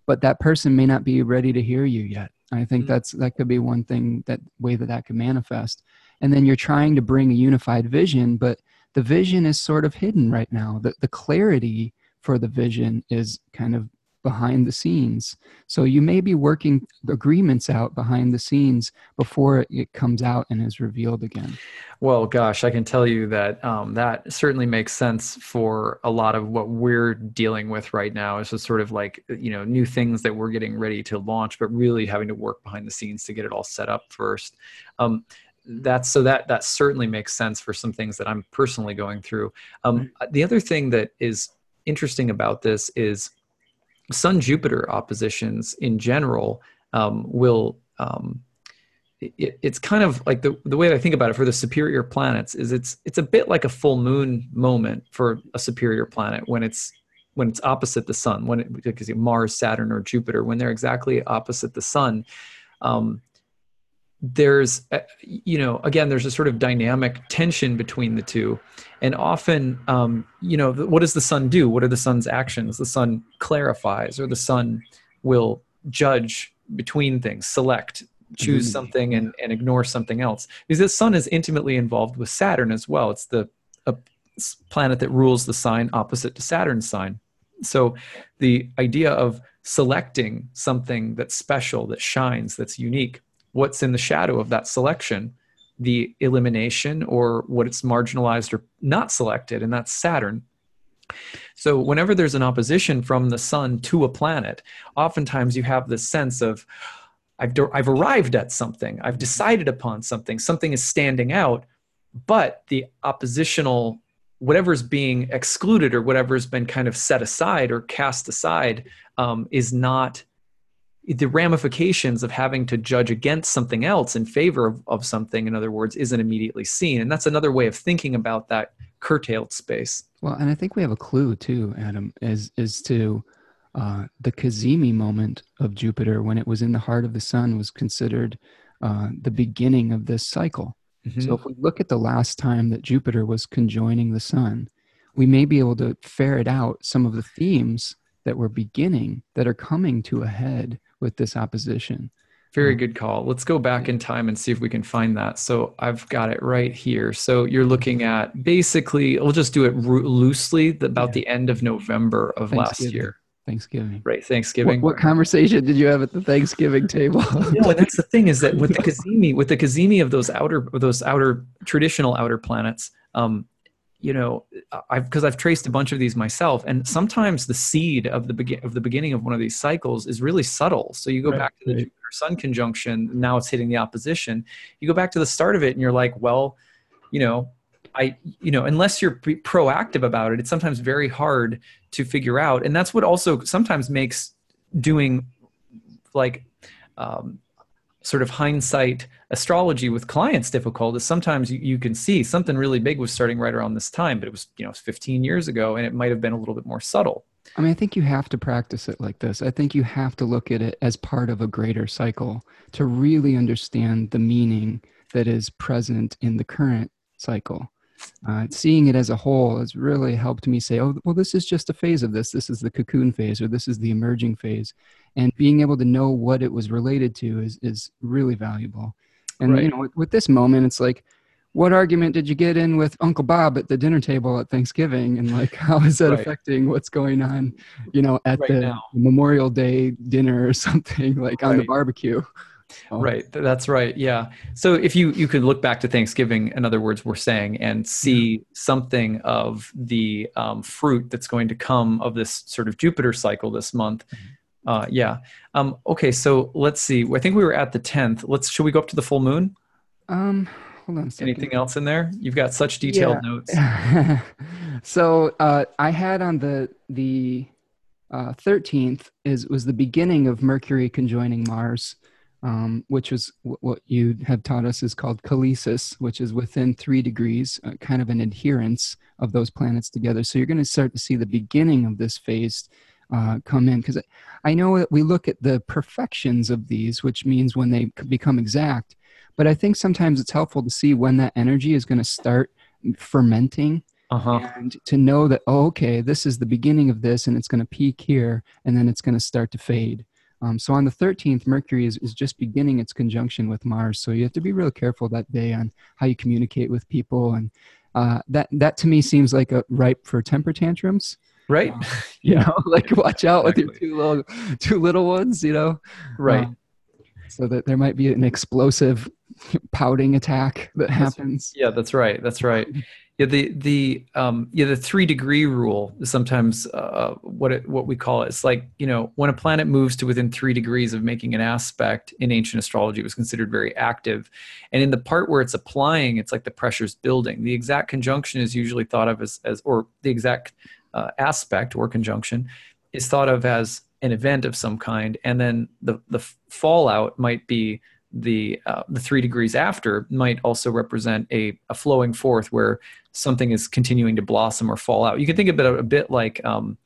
but that person may not be ready to hear you yet. I think mm-hmm. that's that could be one thing that way that that could manifest. And then you're trying to bring a unified vision, but the vision is sort of hidden right now. The the clarity for the vision is kind of behind the scenes. So you may be working agreements out behind the scenes before it comes out and is revealed again. Well, gosh, I can tell you that um, that certainly makes sense for a lot of what we're dealing with right now. It's just sort of like you know new things that we're getting ready to launch, but really having to work behind the scenes to get it all set up first. Um, that's so that that certainly makes sense for some things that I'm personally going through. Um, the other thing that is interesting about this is Sun Jupiter oppositions in general um, will. Um, it, it's kind of like the, the way that I think about it for the superior planets is it's it's a bit like a full moon moment for a superior planet when it's when it's opposite the sun when it because Mars Saturn or Jupiter when they're exactly opposite the sun um, there's you know again there's a sort of dynamic tension between the two. And often um, you know what does the sun do? What are the sun's actions? The sun clarifies or the sun will judge between things select choose mm-hmm. something and, and ignore something else. Because the sun is intimately involved with saturn as well. It's the a planet that rules the sign opposite to saturn's sign. So the idea of selecting something that's special that shines that's unique what's in the shadow of that selection the elimination or what it's marginalized or not selected and that's saturn. So, whenever there's an opposition from the sun to a planet, oftentimes you have this sense of, I've, I've arrived at something, I've decided upon something, something is standing out, but the oppositional, whatever's being excluded or whatever's been kind of set aside or cast aside, um, is not the ramifications of having to judge against something else in favor of, of something, in other words, isn't immediately seen. And that's another way of thinking about that curtailed space. Well, and I think we have a clue too, Adam, as is to uh, the Cazimi moment of Jupiter when it was in the heart of the sun was considered uh, the beginning of this cycle. Mm-hmm. So if we look at the last time that Jupiter was conjoining the sun, we may be able to ferret out some of the themes that were beginning that are coming to a head with this opposition. Very good call. Let's go back in time and see if we can find that. So I've got it right here. So you're looking at basically, we'll just do it loosely, about yeah. the end of November of last year. Thanksgiving. Right, Thanksgiving. What, what, conversation did you have at the Thanksgiving table? (laughs) no, and that's the thing is that with the Cazimi, with the Cazimi of those outer, those outer traditional outer planets, um, you know, I've because I've traced a bunch of these myself, and sometimes the seed of the begin of the beginning of one of these cycles is really subtle. So you go right, back to the. Jupiter Sun conjunction, now it's hitting the opposition. You go back to the start of it, and you're like, well, you know, I, you know, unless you're proactive about it, it's sometimes very hard to figure out, and that's what also sometimes makes doing like um, sort of hindsight astrology with clients difficult is sometimes you, you, can see something really big was starting right around this time but it was you know 15 years ago and it might have been a little bit more subtle. I mean i think you have to practice it like this. I think you have to look at it as part of a greater cycle to really understand the meaning that is present in the current cycle uh, seeing it as a whole has really helped me say, oh, well, this is just a phase of this. This is the cocoon phase, or this is the emerging phase. And being able to know what it was related to is, is really valuable. And, right. you know, with, with this moment, it's like, what argument did you get in with Uncle Bob at the dinner table at Thanksgiving? And like, (laughs) how is that right. affecting what's going on, you know, at right the now. Memorial Day dinner or (laughs) something like on the barbecue? Oh. Right. That's right. Yeah. So if you you could look back to Thanksgiving, in other words, we're saying, and see yeah. something of the um, fruit that's going to come of this sort of Jupiter cycle this month. Mm-hmm. Uh, yeah. Um, okay. So let's see. I think we were at the tenth. Let's. Should we go up to the full moon? Um. Hold on. Anything else in there? You've got such detailed yeah. notes. (laughs) so uh, I had on the the uh, thirteenth is was the beginning of Mercury conjoining Mars um, which is w- what you have taught us is called kollesis, which is within three degrees, uh, kind of an adherence of those planets together. So you're going to start to see the beginning of this phase uh, come in because I know that we look at the perfections of these, which means when they become exact. But I think sometimes it's helpful to see when that energy is going to start fermenting uh-huh. and to know that oh, okay this is the beginning of this and it's going to peak here and then it's going to start to fade um, so on the 13th, Mercury is, is just beginning its conjunction with Mars. So you have to be real careful that day on how you communicate with people. And uh, that, that to me seems like a ripe for temper tantrums. Right. Uh, (laughs) you know, (laughs) like watch out exactly. with your two little, two little ones, you know? Right. Um, so that there might be an explosive pouting attack that happens. yeah, that's right. That's right. Yeah, the the um, yeah the three degree rule is sometimes uh, what it, what we call it. It's like you know when a planet moves to within three degrees of making an aspect in ancient astrology, it was considered very active, and in the part where it's applying, it's like the pressure's building. The exact conjunction is usually thought of as as or the exact uh, aspect or conjunction is thought of as an event of some kind, and then the the fallout might be the uh, the three degrees after might also represent a, a flowing forth where something is continuing to blossom or fall out. You can think of it a, a bit like um,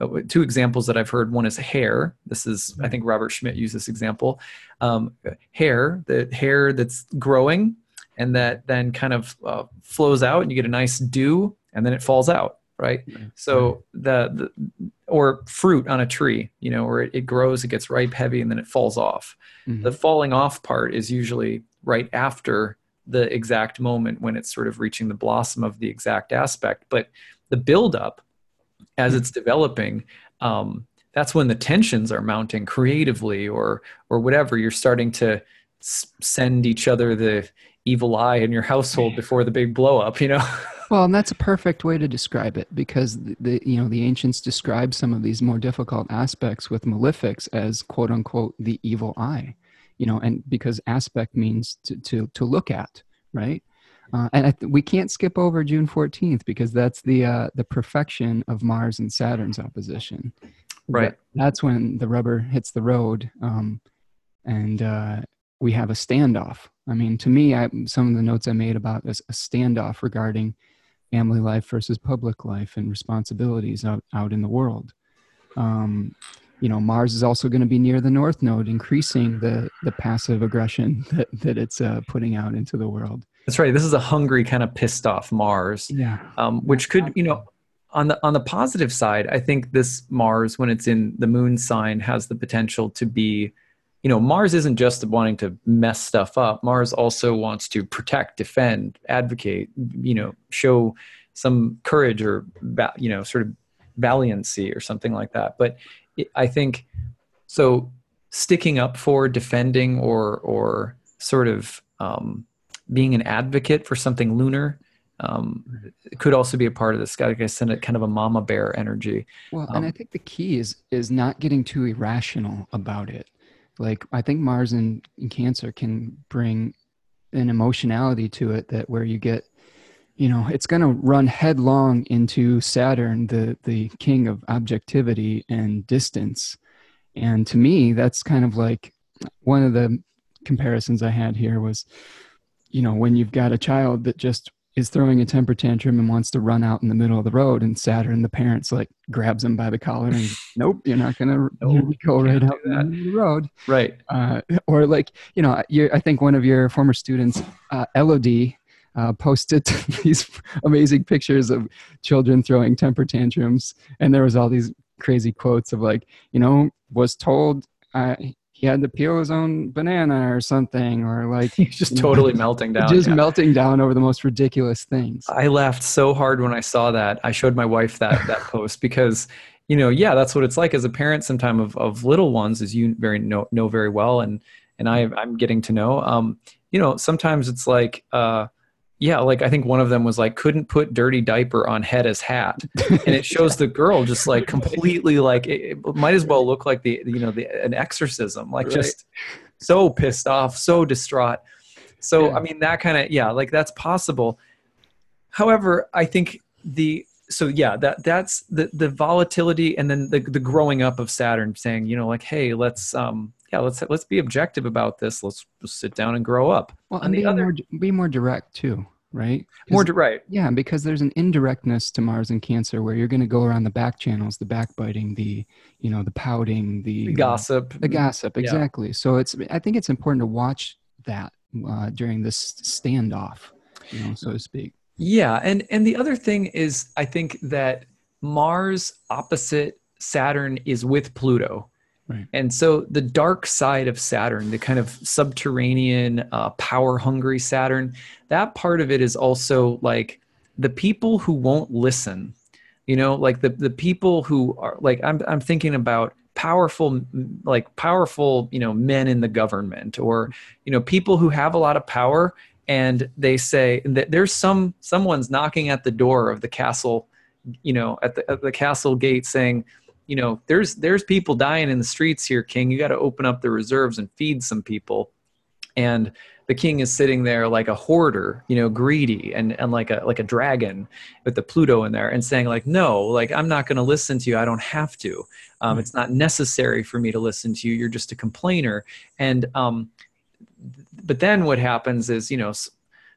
uh, two examples that I've heard. One is hair. This is I think Robert Schmidt used this example. Um, hair, the hair that's growing and that then kind of uh, flows out, and you get a nice dew, and then it falls out right so the, the or fruit on a tree you know where it, it, grows it gets ripe heavy and then it falls off mm-hmm. the falling off part is usually right after the exact moment when it's sort of reaching the blossom of the exact aspect but the buildup as mm-hmm. it's developing um, that's when the tensions are mounting creatively or or whatever you're starting to s- send each other the evil eye in your household before the big blow up you know (laughs) well, and that's a perfect way to describe it because the, the you know the ancients describe some of these more difficult aspects with malefics as quote unquote the evil eye, you know, and because aspect means to to to look at, right? Uh, and th- we can't skip over June 14th because that's the uh, the perfection of Mars and Saturn's opposition. Right. That, that's when the rubber hits the road, um, and uh, we have a standoff. I mean, to me, I, some of the notes I made about this, a standoff regarding family life versus public life and responsibilities out, out in the world. Um, you know, Mars is also going to be near the North Node, increasing the the passive aggression (laughs) that that it's uh, putting out into the world. That's right. This is a hungry, kind of pissed off Mars. Yeah. Um, which could, you know, on the on the positive side, I think this Mars, when it's in the Moon sign, has the potential to be, you know, Mars isn't just wanting to mess stuff up. Mars also wants to protect, defend, advocate, you know, show some courage or you know, sort of valiancy or something like that. But I think so. Sticking up for, defending, or or sort of um, being an advocate for something lunar um, could also be a part of this. Like I said, kind of a mama bear energy. Well, um, and I think the key is is not getting too irrational about it. Like I think Mars in Cancer can bring an emotionality to it that where you get, you know, it's going to run headlong into Saturn, the the king of objectivity and distance. And to me, that's kind of like one of the comparisons I had here was you know, when you've got a child that just is throwing a temper tantrum and wants to run out in the middle of the road and Saturn, the parents like grabs him by the collar and (laughs) nope, you're not going to nope, (laughs) go right out in the road. Right. Uh, or like, you know, I think one of your former students, uh, Elodie, uh, posted (laughs) these amazing pictures of children throwing temper tantrums. And there was all these crazy quotes of like, you know, was told uh, he had to peel his own banana or something, or like he's (laughs) just totally know, melting down. Just yeah. melting down over the most ridiculous things. I laughed so hard when I saw that. I showed my wife that that (laughs) post because you know, yeah, that's what it's like as a parent sometime of, of little ones, as you very know know very well, and and I I'm getting to know. Um, you know, sometimes it's like uh yeah, like I think one of them was like couldn't put dirty diaper on head as hat, and it shows the girl just like completely like it, it might as well look like the you know the an exorcism, like right. just so pissed off, so distraught. So yeah. I mean that kind of yeah, like that's possible. However, I think the so yeah that that's the the volatility and then the the growing up of Saturn saying you know like hey let's um yeah, let's let's be objective about this. Let's sit down and grow up. Well, and be other, more be more direct too right? More direct. Yeah, because there's an indirectness to Mars and Cancer where you're going to go around the back channels, the backbiting, the you know, the pouting, the, the gossip, the gossip. Exactly. Yeah. So it's I think it's important to watch that uh, during this standoff, you know, so to speak. Yeah, and and the other thing is I think that Mars opposite Saturn is with Pluto. Right. And so the dark side of Saturn, the kind of subterranean, uh, power hungry Saturn, that part of it is also like the people who won't listen. You know, like the the people who are like I'm I'm thinking about powerful like powerful you know men in the government or you know people who have a lot of power and they say that there's some someone's knocking at the door of the castle you know at the, at the castle gate saying you know there's there's people dying in the streets here king. You got to open up the reserves and feed some people. And the king is sitting there like a hoarder you know greedy and and like a like a dragon with the pluto in there and saying like no like i'm not going to listen to you. I don't have to. Um, it's not necessary for me to listen to you. You're just a complainer. And um but then what happens is you know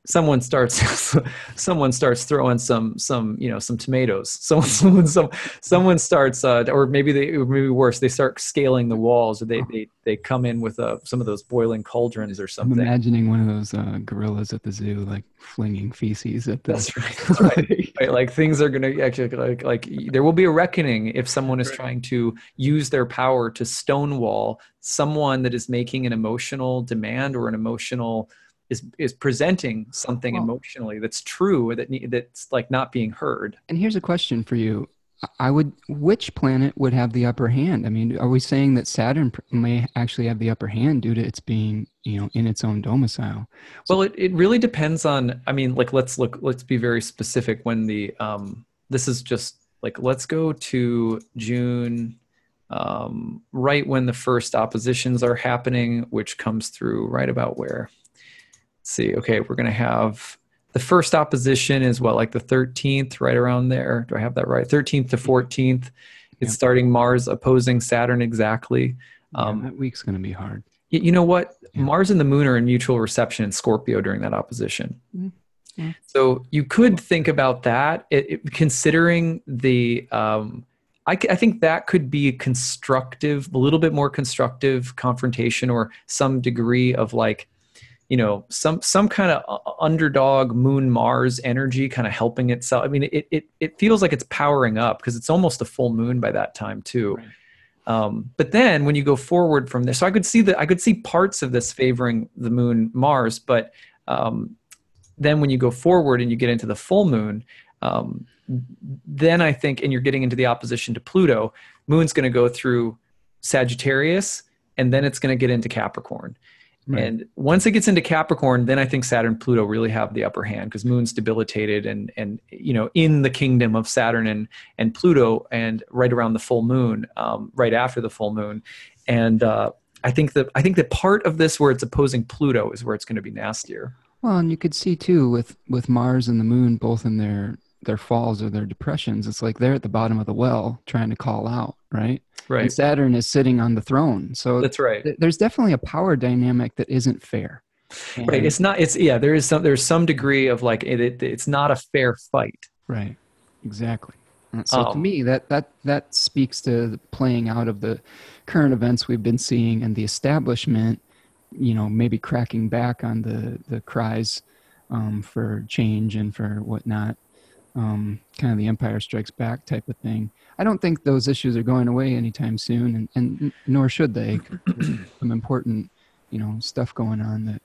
someone starts (laughs) someone starts throwing some some you know some tomatoes. (laughs) Someone someone some, someone starts uh, or maybe they or maybe worse they start scaling the walls or they they, they come in with uh, some of those boiling cauldrons or something. i'm imagining one of those uh, gorillas at the zoo like flinging feces at the that's (laughs) right, that's right. right like things are gonna actually like like there will be a reckoning if someone is trying to use their power to stonewall someone that is making an emotional demand or an emotional is is presenting something emotionally that's true that that's like not being heard and here's a question for you I would. Which planet would have the upper hand? I mean, are we saying that Saturn may actually have the upper hand due to its being, you know, in its own domicile? Well, it, it really depends on. I mean, like let's look. Let's be very specific. When the um, this is just like let's go to June, um, right when the first oppositions are happening, which comes through right about where. Let's see. Okay, we're gonna have the first opposition is what like the 13th right around there do i have that right 13th to 14th it's Yeah. starting mars opposing saturn exactly Yeah, um, that week's going to be hard. You know what? Yeah. Mars and the moon are in mutual reception in Scorpio during that opposition. Mm. Yeah. So you could think about that, it, it- considering the. Um, I, I think that could be a constructive, a little bit more constructive confrontation, or some degree of like, you know, some some kind of underdog Moon Mars energy, kind of helping itself. I mean, it it it feels like it's powering up because it's almost a full moon by that time too. Right. Um, but then when you go forward from this, so I could see that I could see parts of this favoring the moon Mars, but um, then when you go forward and you get into the full moon, um, then I think, and you're getting into the opposition to Pluto, moon's going to go through Sagittarius, and then it's going to get into Capricorn. Right. And once it gets into Capricorn, then I think Saturn Pluto really have the upper hand because Moon's debilitated and and you know in the kingdom of Saturn and and Pluto and right around the full moon, um, right after the full moon, and uh, I think that I think that part of this where it's opposing Pluto is where it's going to be nastier. Well, and you could see too with with Mars and the Moon both in their their falls or their depressions. It's like they're at the bottom of the well trying to call out, right? right And. Saturn is sitting on the throne. So That's right. th- there's definitely a power dynamic that isn't fair. Right. It's not. It's yeah. There is some. There's some degree of like it. it it's not a fair fight. Right. Exactly. So to Um, me, that that that speaks to the playing out of the current events we've been seeing and the establishment, you know, maybe cracking back on the the cries um, for change and for whatnot. Um, kind of the Empire Strikes Back type of thing. I don't think those issues are going away anytime soon, and, and nor should they. Some important, you know, stuff going on that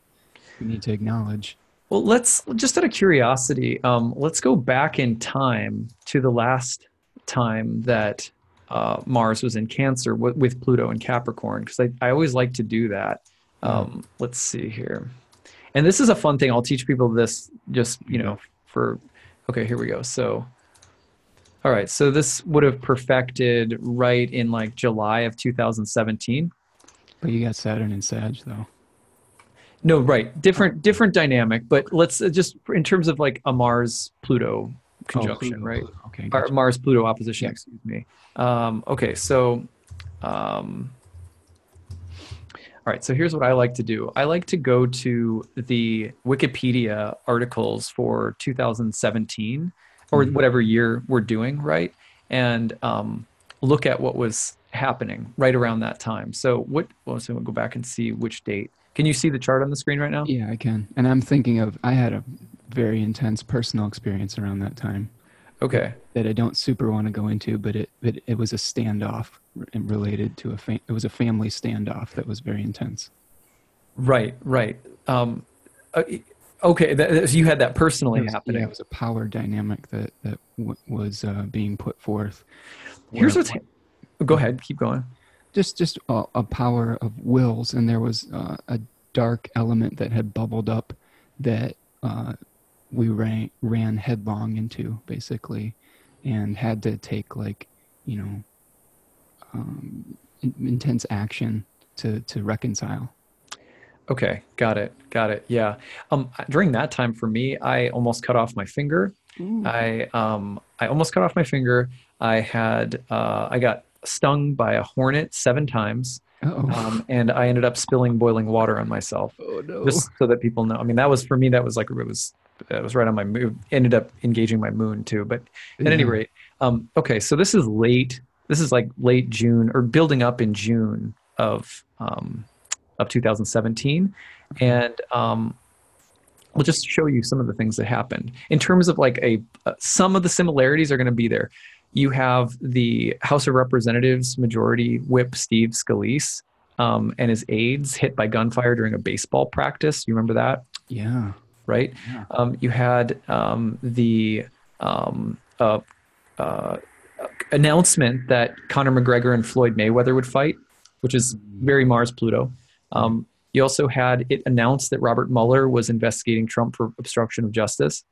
we need to acknowledge. Well, let's just out of curiosity, um, let's go back in time to the last time that uh, Mars was in Cancer with, with Pluto and Capricorn, because I, I always like to do that. Um, let's see here, and this is a fun thing. I'll teach people this just you know for. Okay, here we go. So, all right, so this would have perfected right in like July of 2017. But you got Saturn and Sag, though. No, right. Different different dynamic, but let's uh, just in terms of like a Mars Pluto conjunction, Oh, Pluto, right? Pluto. Okay. Gotcha. Mars Pluto opposition, Yeah. excuse me. Um, okay, so um, all right, so here's what I like to do. I like to go to the Wikipedia articles for 2017 or Mhm. whatever year we're doing, right? And um, look at what was happening right around that time. So what well, so we'll go back and see which date. Can you see the chart on the screen right now? Yeah, I can. And I'm thinking of I had a very intense personal experience around that time Okay. that I don't super want to go into, but it it, it was a standoff related to a fam- it was a family standoff that was very intense. Right, right. Um, uh, okay, that, that- you had that personally It was, happening. yeah, it was a power dynamic that that w- was uh, being put forth. Here's what's. Go ahead, keep going. just just a, a power of wills and there was uh, a dark element that had bubbled up that uh, we ran ran headlong into basically and had to take like you know um, in- intense action to to reconcile Okay, got it, got it. Yeah. Um, during that time for me, I almost cut off my finger. I um, I almost cut off my finger. I had uh, I got stung by a hornet seven times, oh um, and I ended up spilling boiling water on myself. oh no just so that people know. I mean, that was for me. That was like it was it was right on my moon. Ended up engaging my moon too. But at any rate, um, okay. So this is late. This is like late June or building up in June of um, of 2017, and um, we'll just show you some of the things that happened in terms of like a uh, some of the similarities are going to be there. You have the House of Representatives Majority Whip Steve Scalise um, and his aides hit by gunfire during a baseball practice. You remember that? yeah right? Yeah. Um, you had um, the um, uh, uh, announcement that Conor McGregor and Floyd Mayweather would fight, which is very Mars Pluto. Um, you also had it announced that Robert Mueller was investigating Trump for obstruction of justice.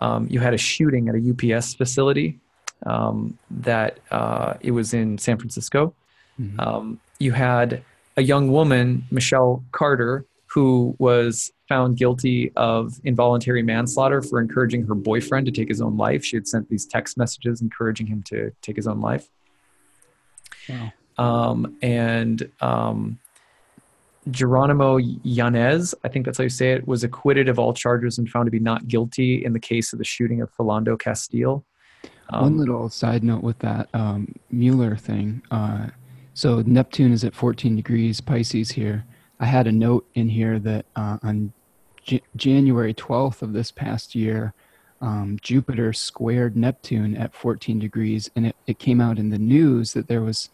Um, you had a shooting at a UPS facility um, that uh, it was in San Francisco. Mm-hmm. Um, you had a young woman, Michelle Carter, who was found guilty of involuntary manslaughter for encouraging her boyfriend to take his own life. She had sent these text messages encouraging him to take his own life. Wow. Um, and um, Jeronimo Yanez, I think that's how you say it, was acquitted of all charges and found to be not guilty in the case of the shooting of Philando Castile. Um, One little side note with that um, Mueller thing. Uh, so Neptune is at 14 degrees Pisces here. I had a note in here that uh, on J- January 12th of this past year, um, Jupiter squared Neptune at 14 degrees, and it, it came out in the news that there was,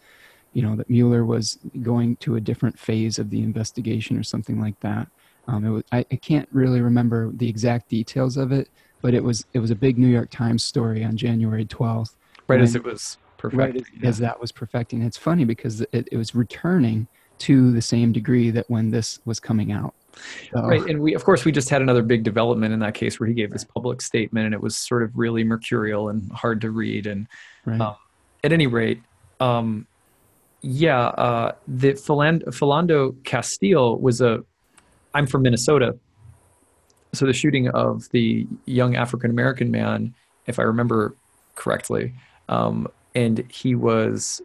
you know, that Mueller was going to a different phase of the investigation or something like that. Um, it was, I, I can't really remember the exact details of it, but it was it was a big New York Times story on January 12th. Right as it was perfecting. Right as, yeah. as that was perfecting. It's funny because it, it was returning to the same degree that when this was coming out. So, right, and we of course we just had another big development in that case where he gave this public statement, and it was sort of really mercurial and hard to read. And right. um, at any rate, um, yeah, uh, the Philando, Philando Castile was a. I'm from Minnesota, so the shooting of the young African American man, if I remember correctly, um, and he was,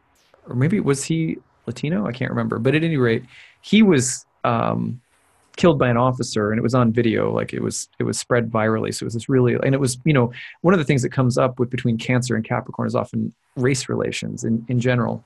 or maybe was he Latino? I can't remember. But at any rate, he was um, killed by an officer, and it was on video. Like it was, it was spread virally. So it was this really, and it was, you know, one of the things that comes up with between Cancer and Capricorn is often race relations in in general.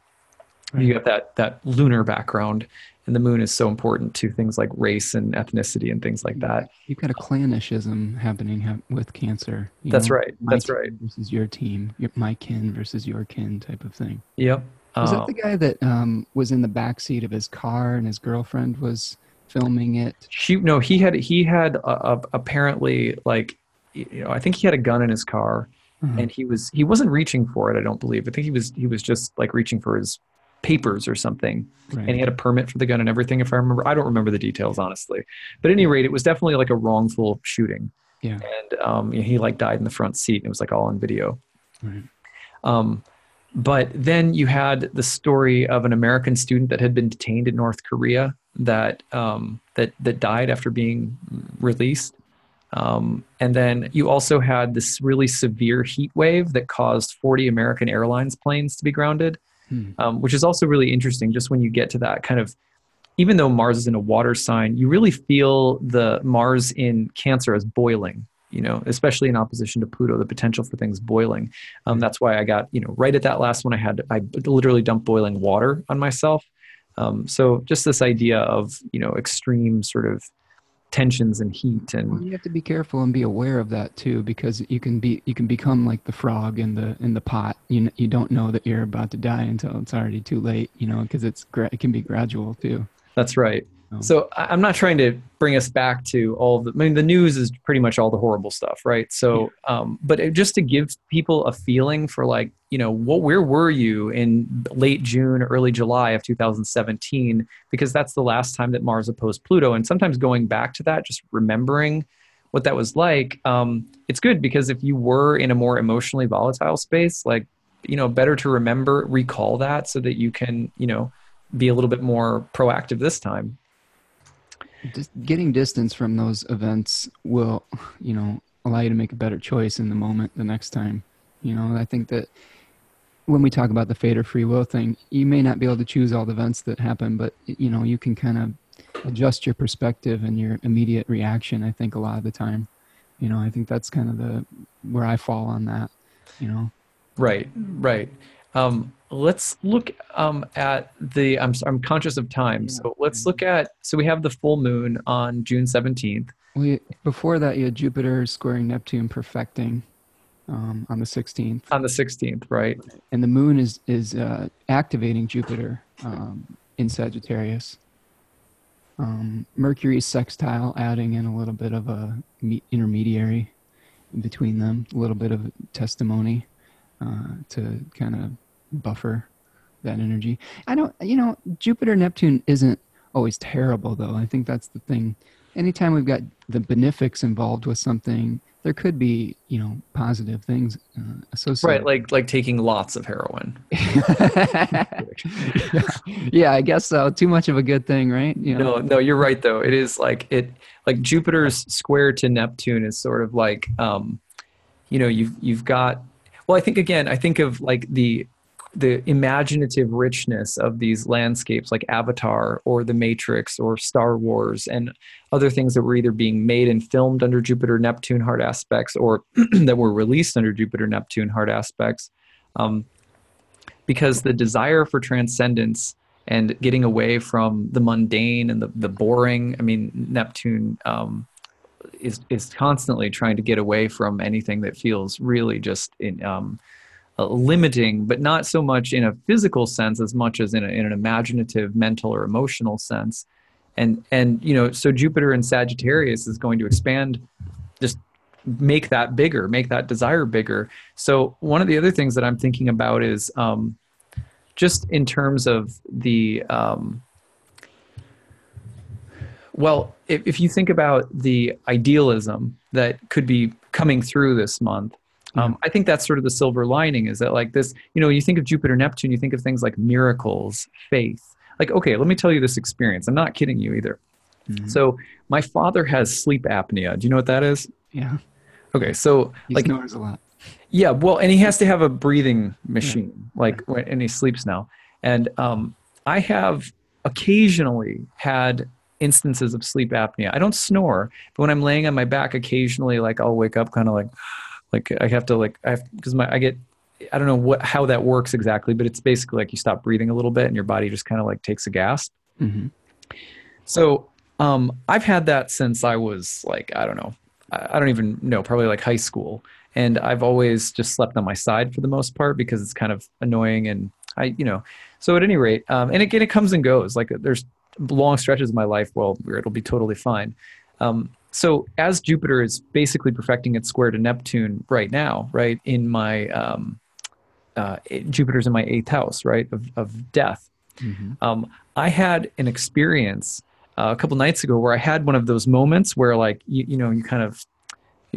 Right. You got that that lunar background, and the moon is so important to things like race and ethnicity and things like that. You've got a clannishism happening with Cancer. That's know? right. That's right. Versus your team, your, my kin versus your kin type of thing. Yep. Was that oh. the guy that um, was in the back seat of his car and his girlfriend was filming it? She no, he had he had apparently like you know I think he had a gun in his car uh-huh. and he was he wasn't reaching for it. I don't believe. I think he was he was just like reaching for his papers or something right. and he had a permit for the gun and everything if i remember i don't remember the details honestly but at any rate it was definitely like a wrongful shooting yeah and um, he like died in the front seat and it was like all on video right. um, but then you had the story of an American student that had been detained in North Korea that um, that that died after being released. Um, and then you also had this really severe heat wave that caused 40 American Airlines planes to be grounded, hmm. um, which is also really interesting. Just when you get to that kind of, even though Mars is in a water sign, you really feel the Mars in Cancer as boiling you know, especially in opposition to Pluto, the potential for things boiling. Um, that's why I got, you know, right at that last one, I had, I literally dumped boiling water on myself. Um, so just this idea of, you know, extreme sort of tensions and heat and well, you have to be careful and be aware of that too because you can be you can become like the frog in the in the pot. You you don't know that you're about to die until it's already too late you know because it's it can be gradual too. That's right so I'm not trying to bring us back to all the. I mean, the news is pretty much all the horrible stuff, right? So, um, but it, just to give people a feeling for like, you know, what where were you in late June, early July of 2017? Because that's the last time that Mars opposed Pluto, and sometimes going back to that, just remembering what that was like, um, it's good because if you were in a more emotionally volatile space, like, you know, better to remember, recall that so that you can, you know, be a little bit more proactive this time just getting distance from those events will, you know, allow you to make a better choice in the moment the next time. You know, I think that when we talk about the fate or free will thing, you may not be able to choose all the events that happen, but you know, you can kind of adjust your perspective and your immediate reaction. I think a lot of the time, you know, I think that's kind of the where I fall on that. You know, right, right. Um, let's look um, at the. I'm I'm conscious of time, so let's look at. So we have the full moon on June 17th. We before that you had Jupiter squaring Neptune, perfecting um, on the 16th. On the 16th, right? And the moon is is uh, activating Jupiter um, in Sagittarius. Um, Mercury's sextile, adding in a little bit of a intermediary between them, a little bit of testimony. uh, to kind of buffer that energy. I don't, you know, Jupiter Neptune isn't always terrible though. I think that's the thing. Anytime we've got the benefics involved with something, there could be, you know, positive things uh, associated. Right, like like taking lots of heroin. (laughs) (laughs) yeah, I guess so. Too much of a good thing, right? You know? No, no, you're right though. It is like it like Jupiter's square to Neptune is sort of like um you know, you've you've got well, I think again, I think of like the the imaginative richness of these landscapes like Avatar or The Matrix or Star Wars and other things that were either being made and filmed under Jupiter Neptune hard aspects or (clears throat) that were released under Jupiter Neptune hard aspects. Um, because the desire for transcendence and getting away from the mundane and the, the boring, I mean, Neptune um, is, is constantly trying to get away from anything that feels really just in. Um, uh, limiting, but not so much in a physical sense as much as in, a, in an imaginative, mental, or emotional sense. And and you know, so Jupiter in Sagittarius is going to expand, just make that bigger, make that desire bigger. So one of the other things that I'm thinking about is um, just in terms of the um, well, if, if you think about the idealism that could be coming through this month, um, I think that's sort of the silver lining is that like this, you know, you think of Jupiter, Neptune, you think of things like miracles, faith. Like, okay, let me tell you this experience. I'm not kidding you either. Mm-hmm. So my father has sleep apnea. Do you know what that is? Yeah. Okay, so he like snores a lot. Yeah, well, and he has to have a breathing machine, yeah. like when, and he sleeps now. And um, I have occasionally had instances of sleep apnea. I don't snore, but when I'm laying on my back, occasionally, like I'll wake up kind of like like I have to like I have because my I get I don't know what how that works exactly, but it's basically like you stop breathing a little bit and your body just kind of like takes a gasp. Mm-hmm. So um, I've had that since I was like I don't know I, don't even know probably like high school, and I've always just slept on my side for the most part because it's kind of annoying and I you know so at any rate um, and again it comes and goes like there's long stretches of my life well where it'll be totally fine. Um, so as Jupiter is basically perfecting its square to Neptune right now, right in my um, uh, Jupiter's in my eighth house, right of of death. Mm-hmm. Um, I had an experience uh, a couple nights ago where I had one of those moments where like you, you know you kind of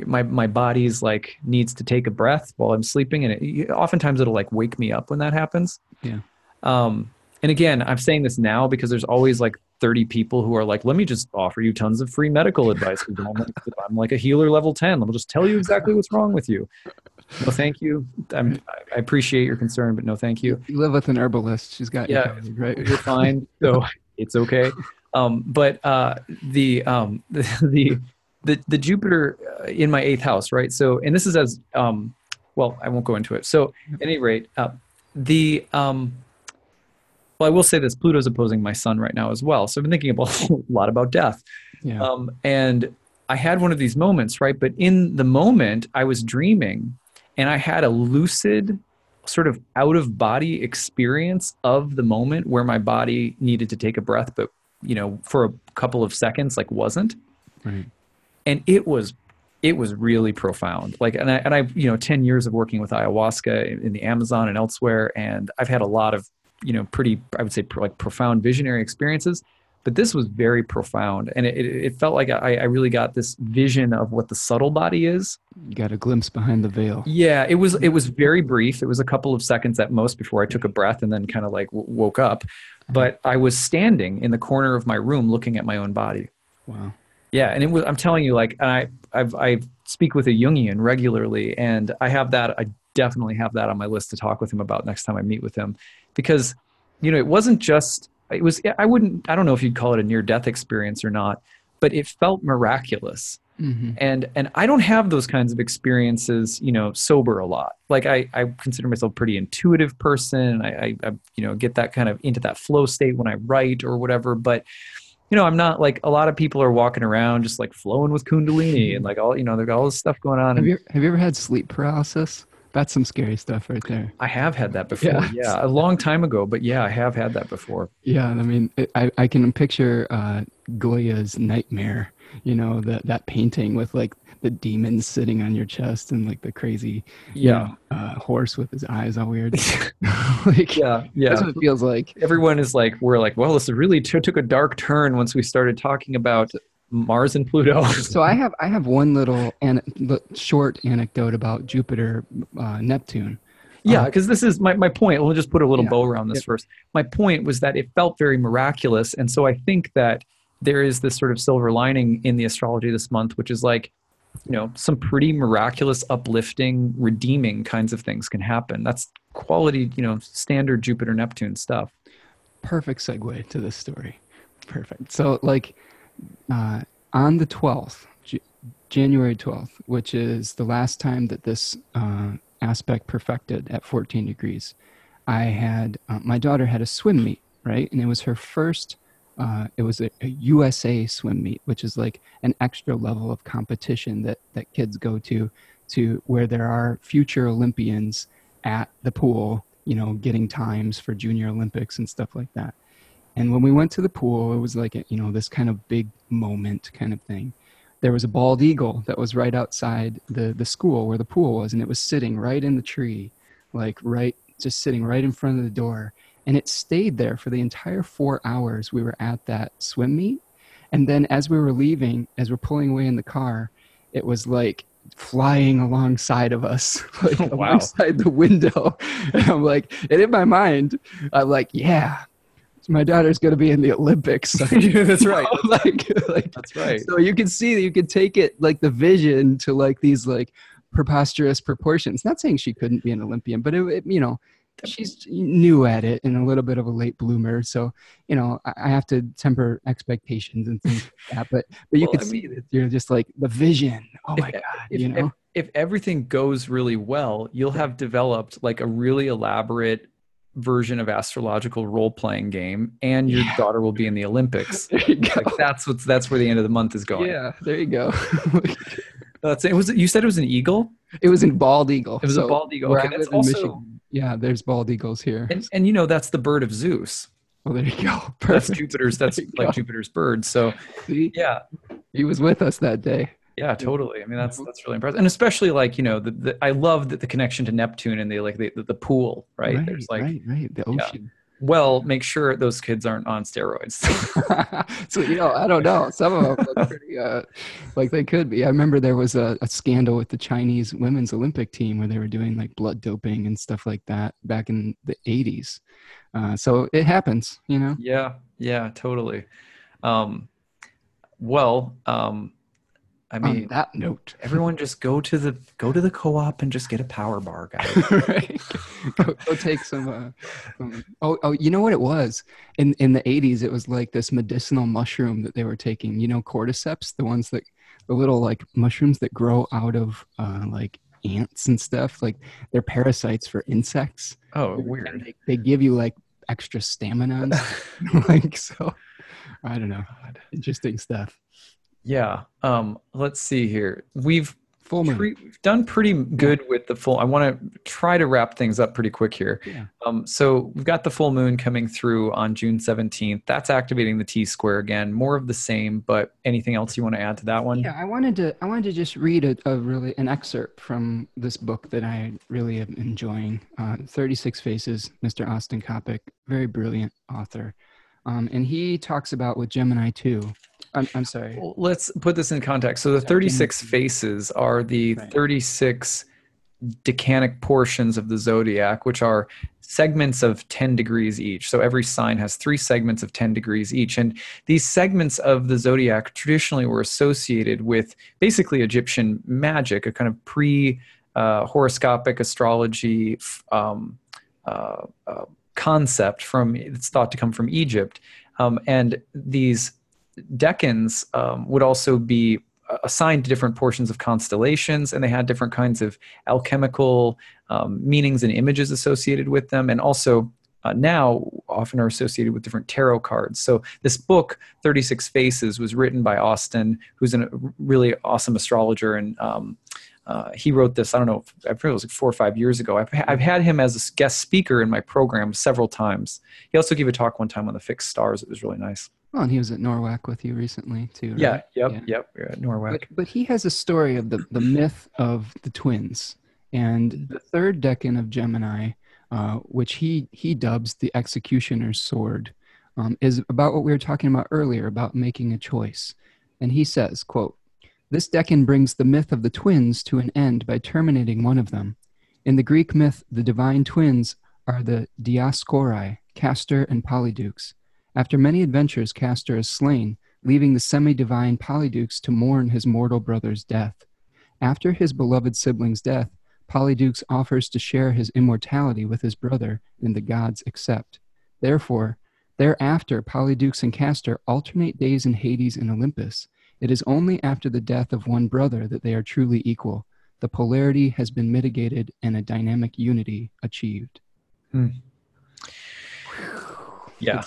my my body's like needs to take a breath while I'm sleeping, and it, oftentimes it'll like wake me up when that happens. Yeah. Um, and again, I'm saying this now because there's always like 30 people who are like, let me just offer you tons of free medical advice. I'm like, (laughs) I'm like a healer level 10. Let me just tell you exactly what's wrong with you. No, thank you. I'm, i appreciate your concern, but no, thank you. You live with an herbalist. She's got yeah, you covered, right? You're fine. So (laughs) it's okay. Um, but uh, the, um, (laughs) the, the, the, the Jupiter uh, in my eighth house, right? So, and this is as, um, well, I won't go into it. So at any rate, uh, the, um, well, I will say this: Pluto's opposing my sun right now as well. So I've been thinking about, (laughs) a lot about death. Yeah. Um, and I had one of these moments, right? But in the moment, I was dreaming, and I had a lucid, sort of out of body experience of the moment where my body needed to take a breath, but you know, for a couple of seconds, like wasn't. Right. And it was it was really profound. Like, and I, and I, you know, 10 years of working with ayahuasca in the Amazon and elsewhere. And I've had a lot of you know pretty i would say like profound visionary experiences but this was very profound. And it, it, felt like I, I really got this vision of what the subtle body is. You got a glimpse behind the veil. Yeah it was it was (laughs) very brief. It was a couple of seconds at most before i took a breath and then kind of like w- woke up. But i was standing in the corner of my room looking at my own body. Wow. Yeah and it was i'm telling you like i I've, i speak with a jungian regularly and i have that i definitely have that on my list to talk with him about next time i meet with him because you know it wasn't just it was i wouldn't i don't know if you'd call it a near death experience or not but it felt miraculous mm-hmm. and and i don't have those kinds of experiences you know sober a lot like i i consider myself a pretty intuitive person I, I, I you know get that kind of into that flow state when i write or whatever but you know, I'm not like a lot of people are walking around just like flowing with Kundalini and like all, you know, they've got all this stuff going on. Have you, have you ever had sleep paralysis? That's some scary stuff right there. I have had that before. Yeah. Yeah, a long time ago, but yeah, I have had that before. Yeah, I mean, it, I I can picture uh, Goya's nightmare. You know that that painting with like the demons sitting on your chest and like the crazy you Yeah, know, uh, horse with his eyes all weird. (laughs) (laughs) like yeah, yeah. that's what it feels like. Everyone is like, we're like, well, this really t- took a dark turn once we started talking about Mars and Pluto. (laughs) So I have I have one little an- short anecdote about Jupiter uh, Neptune. Yeah, Um, because this is my, my point. We'll just put a little Yeah. bow around this Yep. first. My point was that it felt very miraculous. And so I think that there is this sort of silver lining in the astrology this month, which is like, you know, some pretty miraculous, uplifting, redeeming kinds of things can happen. That's quality, you know, standard Jupiter Neptune stuff. perfect segue to this story. Perfect. So, like, uh, on the 12th, J- January 12th, which is the last time that this uh, aspect perfected at 14 degrees, I had uh, my daughter had a swim meet, right? And it was her first, uh, it was a, a USA swim meet, which is like an extra level of competition that, that kids go to, to where there are future Olympians at the pool, you know, getting times for junior Olympics and stuff like that. And when we went to the pool, it was like, a, you know, this kind of big moment kind of thing. There was a bald eagle that was right outside the, the school where the pool was, and it was sitting right in the tree, like right, just sitting right in front of the door. And it stayed there for the entire four hours we were at that swim meet. And then as we were leaving, as we're pulling away in the car, it was like flying alongside of us, (laughs) like (laughs) Wow. alongside the window. (laughs) And I'm like, and in my mind, I'm like, yeah, my daughter's going to be in the Olympics. (laughs) (laughs) That's right. (laughs) like, like, That's right. so you can see that you can take it like the vision to like these like preposterous proportions. Not saying she couldn't be an Olympian, but it, it you know, she's new at it and a little bit of a late bloomer. So, you know, I, I have to temper expectations and things like that. But but you Well, can I see that you're just like the vision. Oh If- my god, if, you know. if, if everything goes really well, you'll have developed like a really elaborate version of astrological role playing game, and your Yeah. daughter will be in the Olympics. (laughs) there you go. Like that's what's that's where the end of the month is going. yeah, there you go. (laughs) That's it. Was it, you said it was an eagle? it was in bald eagle. It was a bald eagle. Okay, that's also Michigan, yeah, there's bald eagles here. and, and you know that's the bird of Zeus. well, there you go. (laughs) That's Jupiter's. That's like go. Jupiter's bird. So See, yeah, he was with us that day. Yeah, totally. I mean that's that's really impressive, and especially like you know the, the I love that the connection to Neptune and the like the, the pool right. There's like right, right. The Yeah. ocean. well make sure those kids aren't on steroids. (laughs) (laughs) so you know, I don't know. Some of them look pretty uh, like they could be. I remember there was a, a scandal with the Chinese women's Olympic team where they were doing like blood doping and stuff like that back in the '80s. Uh, so it happens, you know. Yeah, yeah, totally. Um, well, um, I On mean, that note, everyone just go to the go to the co-op and just get a power bar, (laughs) guys. right? Go, go take some, uh. Oh, oh, you know what it was in in the '80s? It was like this medicinal mushroom that they were taking. You know, cordyceps, the ones that the little like mushrooms that grow out of uh, like ants and stuff. Like they're parasites for insects. Oh, weird. They, they give you like extra stamina, (laughs) (laughs) like so. I don't know. Interesting stuff. Yeah. Um, let's see here. We've Full moon. pre- we've done pretty good with the full. I want to try to wrap things up pretty quick here. Yeah. Um, so we've got the full moon coming through on June 17th. That's activating the T square again. More of the same, but anything else you want to add to that one? Yeah, I wanted to. I wanted to just read a, a really an excerpt from this book that I really am enjoying. Uh, Thirty Six Faces, Mr. Austin Coppock, very brilliant author, um, and he talks about with Gemini two. I'm, I'm sorry. Well, let's put this in context. So the 36 faces are the Right. 36 decanic portions of the zodiac, which are segments of 10 degrees each. So every sign has three segments of 10 degrees each. And these segments of the zodiac traditionally were associated with basically Egyptian magic, a kind of pre uh, horoscopic astrology f- um, uh, uh, concept from it's thought to come from Egypt. Um, and these decans um, would also be assigned to different portions of constellations, and they had different kinds of alchemical um, meanings and images associated with them, and also uh, now often are associated with different tarot cards. So this book, 36 Faces, was written by Austin, who's a really awesome astrologer and um, uh, he wrote this. I don't know. I think it was like four or five years ago. I've, I've had him as a guest speaker in my program several times. He also gave a talk one time on the fixed stars. It was really nice. Well, and he was at NORWAC with you recently too. Right? Yeah. Yep. Yeah. Yep. Yeah, NORWAC. But, but he has a story of the the myth of the twins and the third decan of Gemini, uh, which he he dubs the executioner's sword, um, is about what we were talking about earlier about making a choice. And he says, "quote." This decan brings the myth of the twins to an end by terminating one of them. In the Greek myth, the divine twins are the Dioscuri, Castor and Polydeuces. After many adventures, Castor is slain, leaving the semi divine Polydeuces to mourn his mortal brother's death. After his beloved sibling's death, Polydeuces offers to share his immortality with his brother, and the gods accept. Therefore, thereafter, Polydeuces and Castor alternate days in Hades and Olympus. It is only after the death of one brother that they are truly equal. The polarity has been mitigated and a dynamic unity achieved. Hmm. Yeah,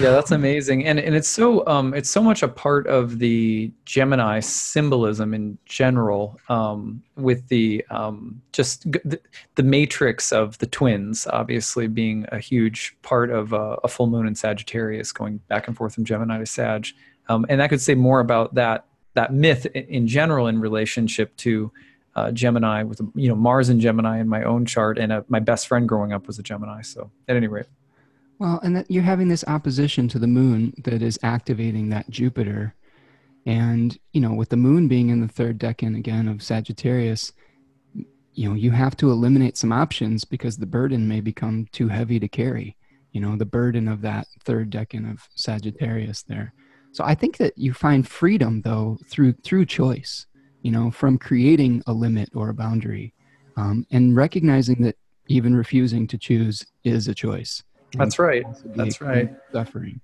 yeah, that's amazing, and and it's so um it's so much a part of the Gemini symbolism in general, um, with the um just the, the matrix of the twins, obviously being a huge part of uh, a full moon in Sagittarius, going back and forth from Gemini to Sag, um, and I could say more about that that myth in general in relationship to uh, Gemini with you know Mars and Gemini in my own chart, and a, uh, my best friend growing up was a Gemini. So at any rate, well, and you're having this opposition to the Moon that is activating that Jupiter, and you know with the Moon being in the third decan again of Sagittarius, you know you have to eliminate some options because the burden may become too heavy to carry. You know the burden of that third decan of Sagittarius there. So I think that you find freedom though through through choice, you know, from creating a limit or a boundary, um, and recognizing that even refusing to choose is a choice. That's right. That's right. Suffering.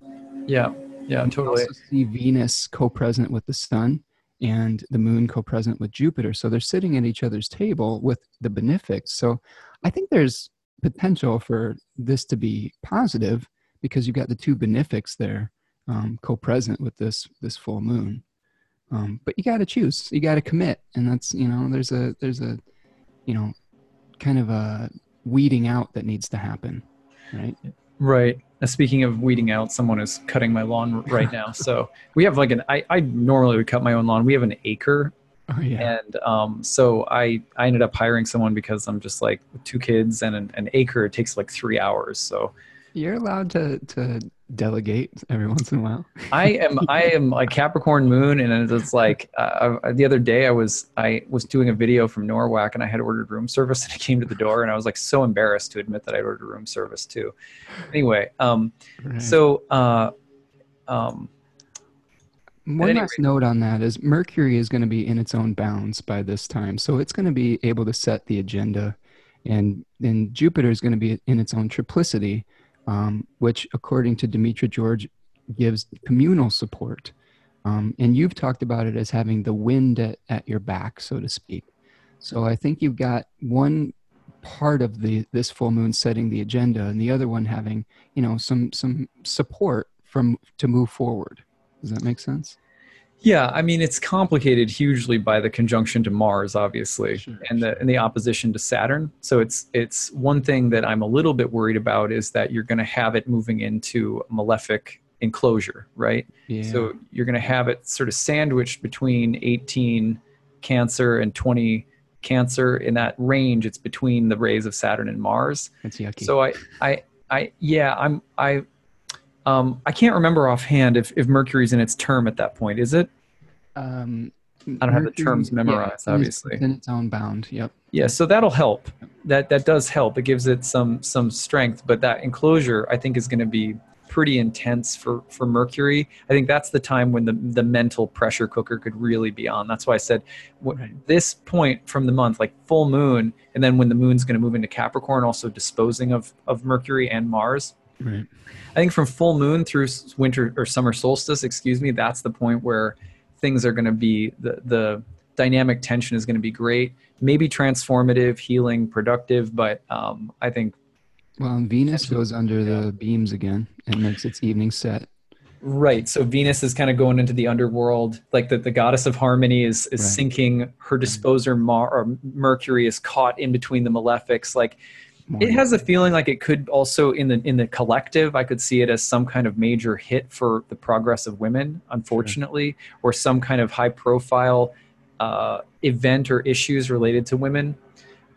Yeah. Yeah. And totally. Also see Venus co-present with the Sun and the Moon co-present with Jupiter, so they're sitting at each other's table with the benefics. So I think there's potential for this to be positive because you've got the two benefics there um, co-present with this this full moon. Um, but you got to choose. You got to commit, and that's you know there's a there's a you know kind of a weeding out that needs to happen, right? Right. Uh, speaking of weeding out, someone is cutting my lawn right now. so we have like an I, I normally would cut my own lawn. We have an acre. Oh, yeah. And um, so I I ended up hiring someone because I'm just like two kids and an, an acre it takes like three hours. So you're allowed to to delegate every (laughs) once in a while. I am I am a Capricorn moon, and it's like uh, uh, the other day I was I was doing a video from NORWAC, and I had ordered room service, (laughs) and it came to the door, and I was like so embarrassed to admit that I ordered room service too. Anyway, um, right. so uh, um. One last rate, note on that is Mercury is going to be in its own bounds by this time, so it's going to be able to set the agenda, and then Jupiter is going to be in its own triplicity um, which, according to Demetra George, gives communal support. Um, and you've talked about it as having the wind at, at your back, so to speak. So I think you've got one part of the this full moon setting the agenda, and the other one having you know some some support from to move forward. Does that make sense? Yeah, I mean it's complicated hugely by the conjunction to Mars, obviously, sure, and the and the opposition to Saturn. So it's it's one thing that I'm a little bit worried about is that you're going to have it moving into malefic enclosure, right? Yeah. So you're going to have it sort of sandwiched between 18 Cancer and 20 Cancer. In that range, it's between the rays of Saturn and Mars. That's yucky. So I I I yeah I'm I um, I can't remember offhand if, if Mercury's in its term at that point. Is it? Um, I don't Mercury, have the terms memorized, yeah, obviously. in its own bound. Yep. Yeah, so that'll help. That that does help. It gives it some some strength, but that enclosure I think is going to be pretty intense for for Mercury. I think that's the time when the the mental pressure cooker could really be on. That's why I said right. this point from the month, like full moon, and then when the moon's going to move into Capricorn, also disposing of of Mercury and Mars. Right. I think from full moon through winter or summer solstice, excuse me, that's the point where things are going to be the the dynamic tension is going to be great. Maybe transformative, healing, productive, but um, I think. Well, Venus goes under the beams again and makes its evening set. Right. So Venus is kind of going into the underworld, like the, the goddess of harmony is is Right. sinking. Her disposer Mar- or Mercury is caught in between the malefics. Like it has a feeling like it could also in the in the collective. I could see it as some kind of major hit for the progress of women, unfortunately, or some kind of high profile uh, event or issues related to women.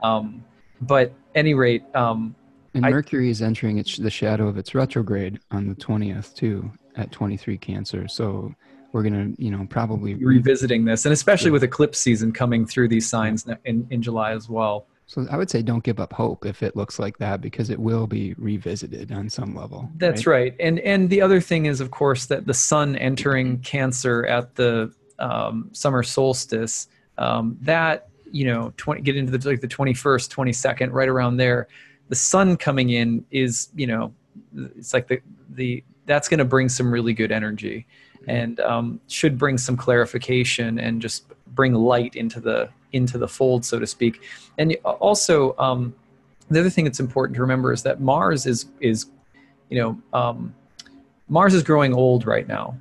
Um, but any rate, um, And I- Mercury is entering its, the shadow of its retrograde on the 20th too at 23 Cancer. So we're going to, you know, probably revisiting this, and especially with eclipse season coming through these signs in, in July as well. So I would say don't give up hope if it looks like that because it will be revisited on some level. That's right. And and the other thing is, of course, that the sun entering Cancer at the um, summer solstice, um, that you know, 20, get into the like the twenty first, twenty second, right around there. The sun coming in is, you know, it's like the the that's going to bring some really good energy, and um, should bring some clarification and just bring light into the into the fold, so to speak. And also, um, the other thing that's important to remember is that Mars is is you know um, Mars is growing old right now,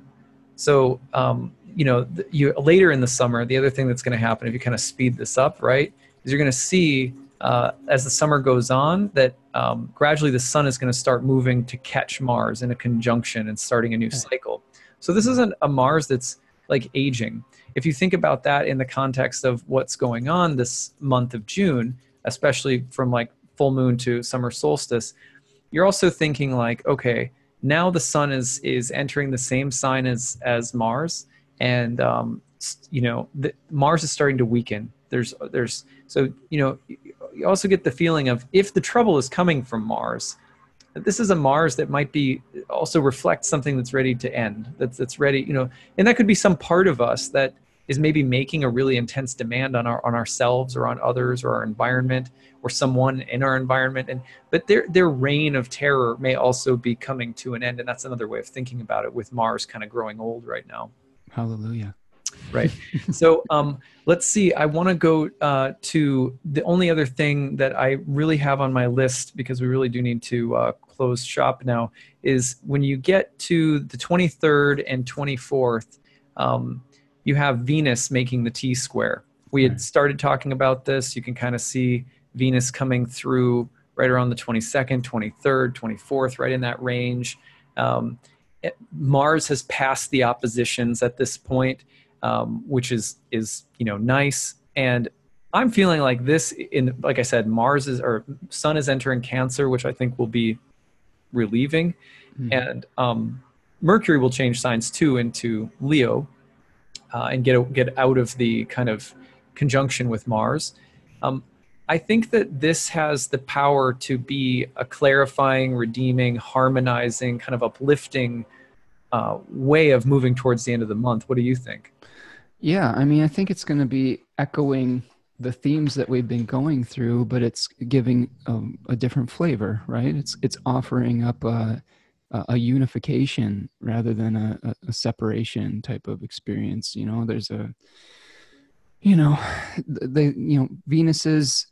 so um, you know you later in the summer. The other thing that's going to happen if you kind of speed this up, right, is you're going to see uh, as the summer goes on that um, gradually the sun is going to start moving to catch Mars in a conjunction and starting a new cycle. So this isn't a Mars that's like aging. If you think about that in the context of what's going on this month of June, especially from like full moon to summer solstice, you're also thinking like, okay, now the sun is is entering the same sign as as Mars, and um, you know the, Mars is starting to weaken. There's there's so you know you also get the feeling of if the trouble is coming from Mars, that this is a Mars that might be also reflect something that's ready to end. That's that's ready, you know, and that could be some part of us that is maybe making a really intense demand on our on ourselves or on others or our environment or someone in our environment and but their their reign of terror may also be coming to an end and that's another way of thinking about it with mars kind of growing old right now Hallelujah. Right. (laughs) So um, let's see. I want to go uh, to the only other thing that i really have on my list because we really do need to uh, close shop now is when you get to the 23rd and 24th um, you have venus making the t square we had started talking about this. You can kind of see venus coming through right around the 22nd 23rd 24th right in that range. Um, it- mars has passed the oppositions at this point um, which is is you know nice. And i'm feeling like this in like i said mars is or sun is entering cancer which i think will be relieving. Mhm. and um, mercury will change signs too into leo uh, and get get out of the kind of conjunction with mars. Um, i think that this has the power to be a clarifying redeeming harmonizing kind of uplifting uh, way of moving towards the end of the month. What do you think Yeah, I mean, I think it's going to be echoing the themes that we've been going through, but it's giving um, a different flavor, right? It's it's offering up a a unification rather than a, a, a separation type of experience. You know, there's a, you know, the you know Venus's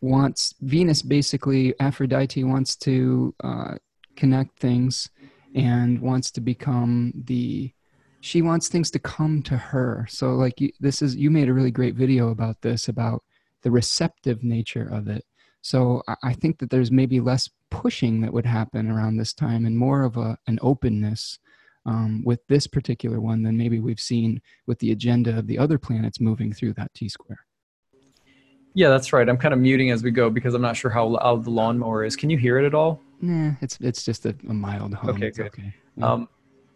wants Venus basically Aphrodite wants to uh, connect things and wants to become the she wants things to come to her so like you, this is you made a really great video about this about the receptive nature of it so I- i think that there's maybe less pushing that would happen around this time and more of a an openness um, with this particular one than maybe we've seen with the agenda of the other planets moving through that t square Yeah, that's right. I'm kind of muting as we go because I'm not sure how loud the lawnmower is. Can you hear it at all? nah it's it's just a, a mild hum Okay, It's good. okay Yeah. Um,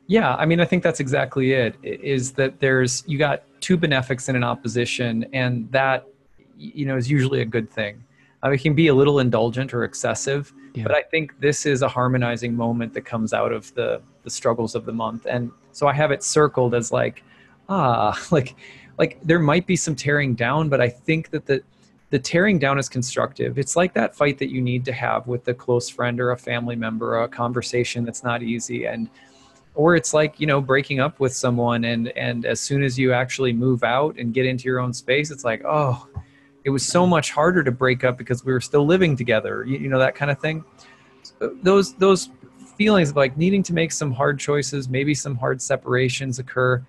yeah, I mean, I think that's exactly it. Is that there's you got two benefics in an opposition, and that you know is usually a good thing. Uh, it can be a little indulgent or excessive, Yeah. but I think this is a harmonizing moment that comes out of the the struggles of the month, and so I have it circled as like, ah, (laughs) like, like there might be some tearing down, but I think that the the tearing down is constructive. It's like that fight that you need to have with a close friend or a family member, or a conversation that's not easy, and or it's like you know breaking up with someone and and as soon as you actually move out and get into your own space it's like oh it was so much harder to break up because we were still living together you, you know that kind of thing So those those feelings of like needing to make some hard choices, maybe some hard separations occur,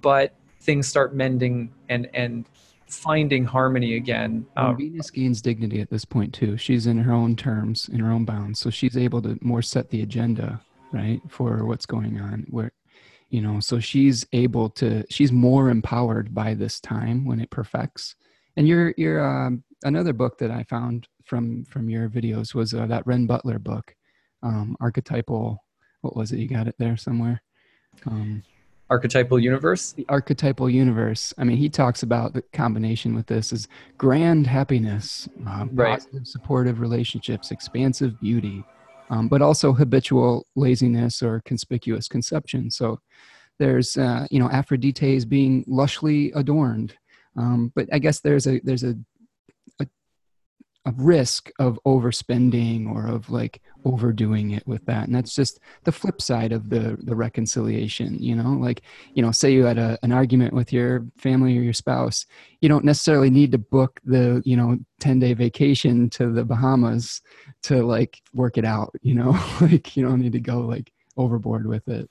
but things start mending and and finding harmony again. Uh, Venus gains dignity at this point too. She's in her own terms, in her own bounds, so she's able to more set the agenda, right, for what's going on. Where, you know, so she's able to. She's more empowered by this time when it perfects. And your your um, another book that I found from from your videos was uh, that Renn Butler book, um, archetypal. What was it? You got it there somewhere. Um, archetypal universe the archetypal universe i mean he talks about the combination with this is grand happiness uh, right. positive supportive relationships expansive beauty um, but also habitual laziness or conspicuous conception. So there's uh, you know aphrodite is being lushly adorned um, but i guess there's a there's a a risk of overspending or of like overdoing it with that. And that's just the flip side of the the reconciliation you know? Like you know say you had a, an argument with your family or your spouse you don't necessarily need to book the you know 10 day vacation to the bahamas to like work it out you know? (laughs) Like you don't need to go like overboard with it.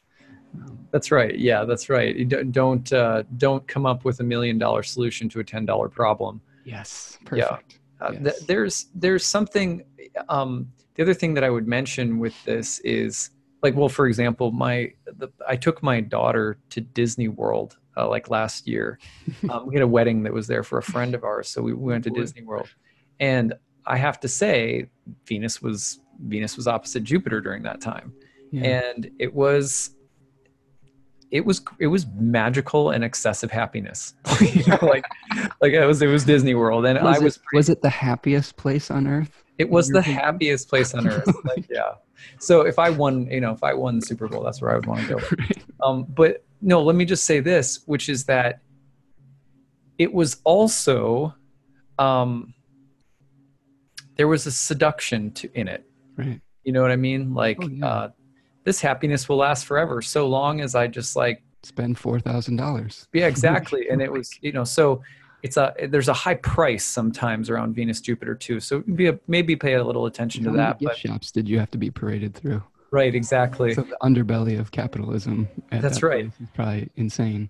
That's right. Yeah that's right. Don't uh, don't come up with a million dollar solution to a ten dollar problem. Yes perfect. yeah uh, yes. th- there's there's something. Um, the other thing that I would mention with this is like, well, for example, my the, I took my daughter to Disney World uh, like last year. (laughs) Um, we had a wedding that was there for a friend of ours, so we, we went to Disney World, and I have to say, Venus was Venus was opposite Jupiter during that time, yeah. and it was it was it was magical and excessive happiness. (laughs) you know, like like it was it was Disney World, and was I was it, pretty, was it the happiest place on earth? It was the happiest place on earth. (laughs) like yeah. So if I won, you know, if I won the Super Bowl, that's where I would want to go. (laughs) Right. Um, but no, let me just say this, which is that it was also um, there was a seduction to in it. Right. You know what I mean? Like oh, yeah. uh, this happiness will last forever so long as I just like spend four thousand dollars. Yeah, (laughs) exactly. and it was you know so it's a there's a high price sometimes around Venus Jupiter too. So be a, maybe pay a little attention How to that. Gift but, shops did you have to be paraded through? Right, exactly. So the underbelly of capitalism. That's that right. Is probably insane.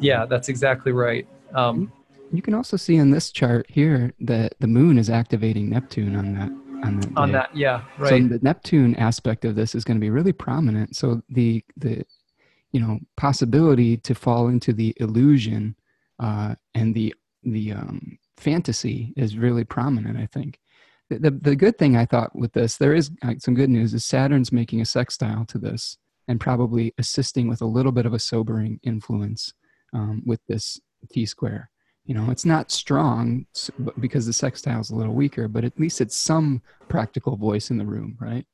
Yeah, that's exactly right. Um, you can also see in this chart here that the moon is activating Neptune on that on that. On that, yeah, right. So the Neptune aspect of this is going to be really prominent. So the the you know possibility to fall into the illusion uh, and the the um, fantasy is really prominent. I think. The, the, the good thing I thought with this, there is uh, some good news, is Saturn's making a sextile to this and probably assisting with a little bit of a sobering influence um, with this T square you know it's not strong because the sextile is a little weaker but at least it's some practical voice in the room right?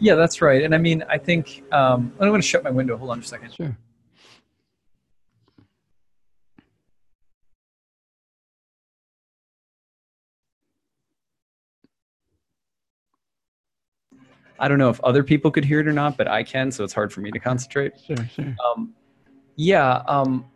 Yeah that's right. And i mean i think um, i'm going to shut my window. Hold on just a second. Sure. I don't know if other people could hear it or not, but I can, so it's hard for me to concentrate. Sure, sure. Um, yeah, um,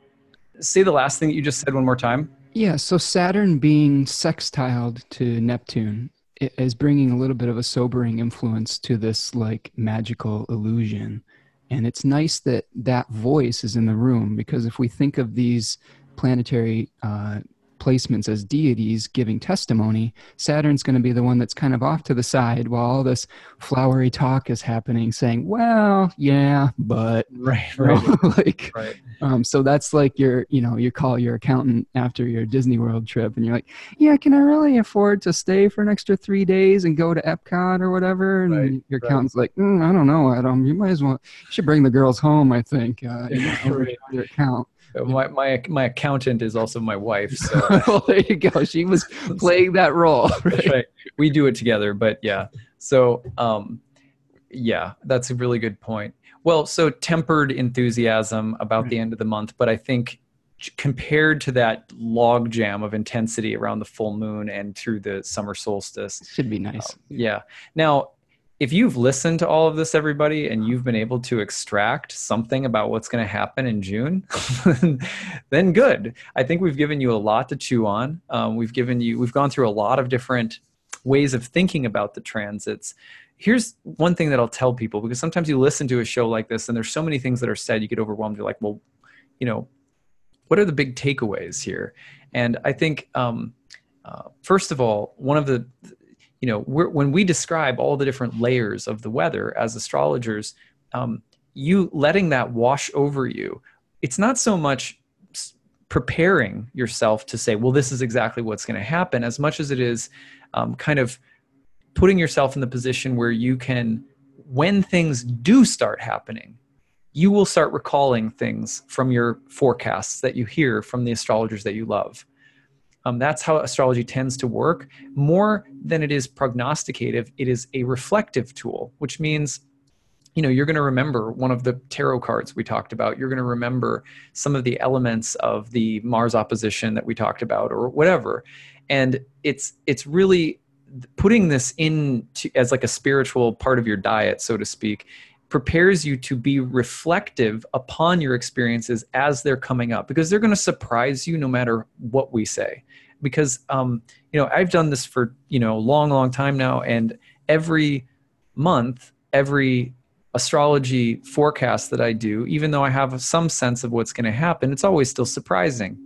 say the last thing that you just said one more time. Yeah, so Saturn being sextiled to Neptune is bringing a little bit of a sobering influence to this like magical illusion. And it's nice that that voice is in the room because if we think of these planetary uh, placements as deities giving testimony, Saturn's going to be the one that's kind of off to the side while all this flowery talk is happening, saying, "Well, yeah, but (laughs) right, right, (laughs) like, right. Um, so that's like your, you know, you call your accountant after your Disney World trip, and you're like, "Yeah, can I really afford to stay for an extra three days and go to Epcot or whatever?" And right, your accountant's like, mm, "I don't know, Adam. You might as well. You should bring the girls home. I think uh, (laughs) you know, your account." My my my accountant is also my wife. So (laughs) well, there you go. She was (laughs) playing that role. Right? right. (laughs) We do it together, but yeah. So um, yeah, that's a really good point. Well, so tempered enthusiasm about right. the end of the month, but I think compared to that logjam of intensity around the full moon and through the summer solstice, should be nice. Um, yeah. Now if you've listened to all of this, everybody, and you've been able to extract something about what's going to happen in June, (laughs) then good. I think we've given you a lot to chew on. Um, we've given you, we've gone through a lot of different ways of thinking about the transits. here's one thing that I'll tell people because sometimes you listen to a show like this and there's so many things that are said, you get overwhelmed. You're like, well, you know, what are the big takeaways here? And I think, um, uh, first of all, one of the, you know, when we describe all the different layers of the weather as astrologers, um, you letting that wash over you, it's not so much preparing yourself to say, well, this is exactly what's going to happen, as much as it is um, kind of putting yourself in the position where you can, when things do start happening, you will start recalling things from your forecasts that you hear from the astrologers that you love. Um, that's how astrology tends to work. More than it is prognosticative, it is a reflective tool, which means you know you're going to remember one of the tarot cards we talked about you're going to remember some of the elements of the mars opposition that we talked about or whatever and it's it's really putting this in to, as like a spiritual part of your diet so to speak prepares you to be reflective upon your experiences as they're coming up because they're going to surprise you no matter what we say. Because um, you know i've done this for you know a long long time now and every month every astrology forecast that i do even though i have some sense of what's going to happen it's always still surprising.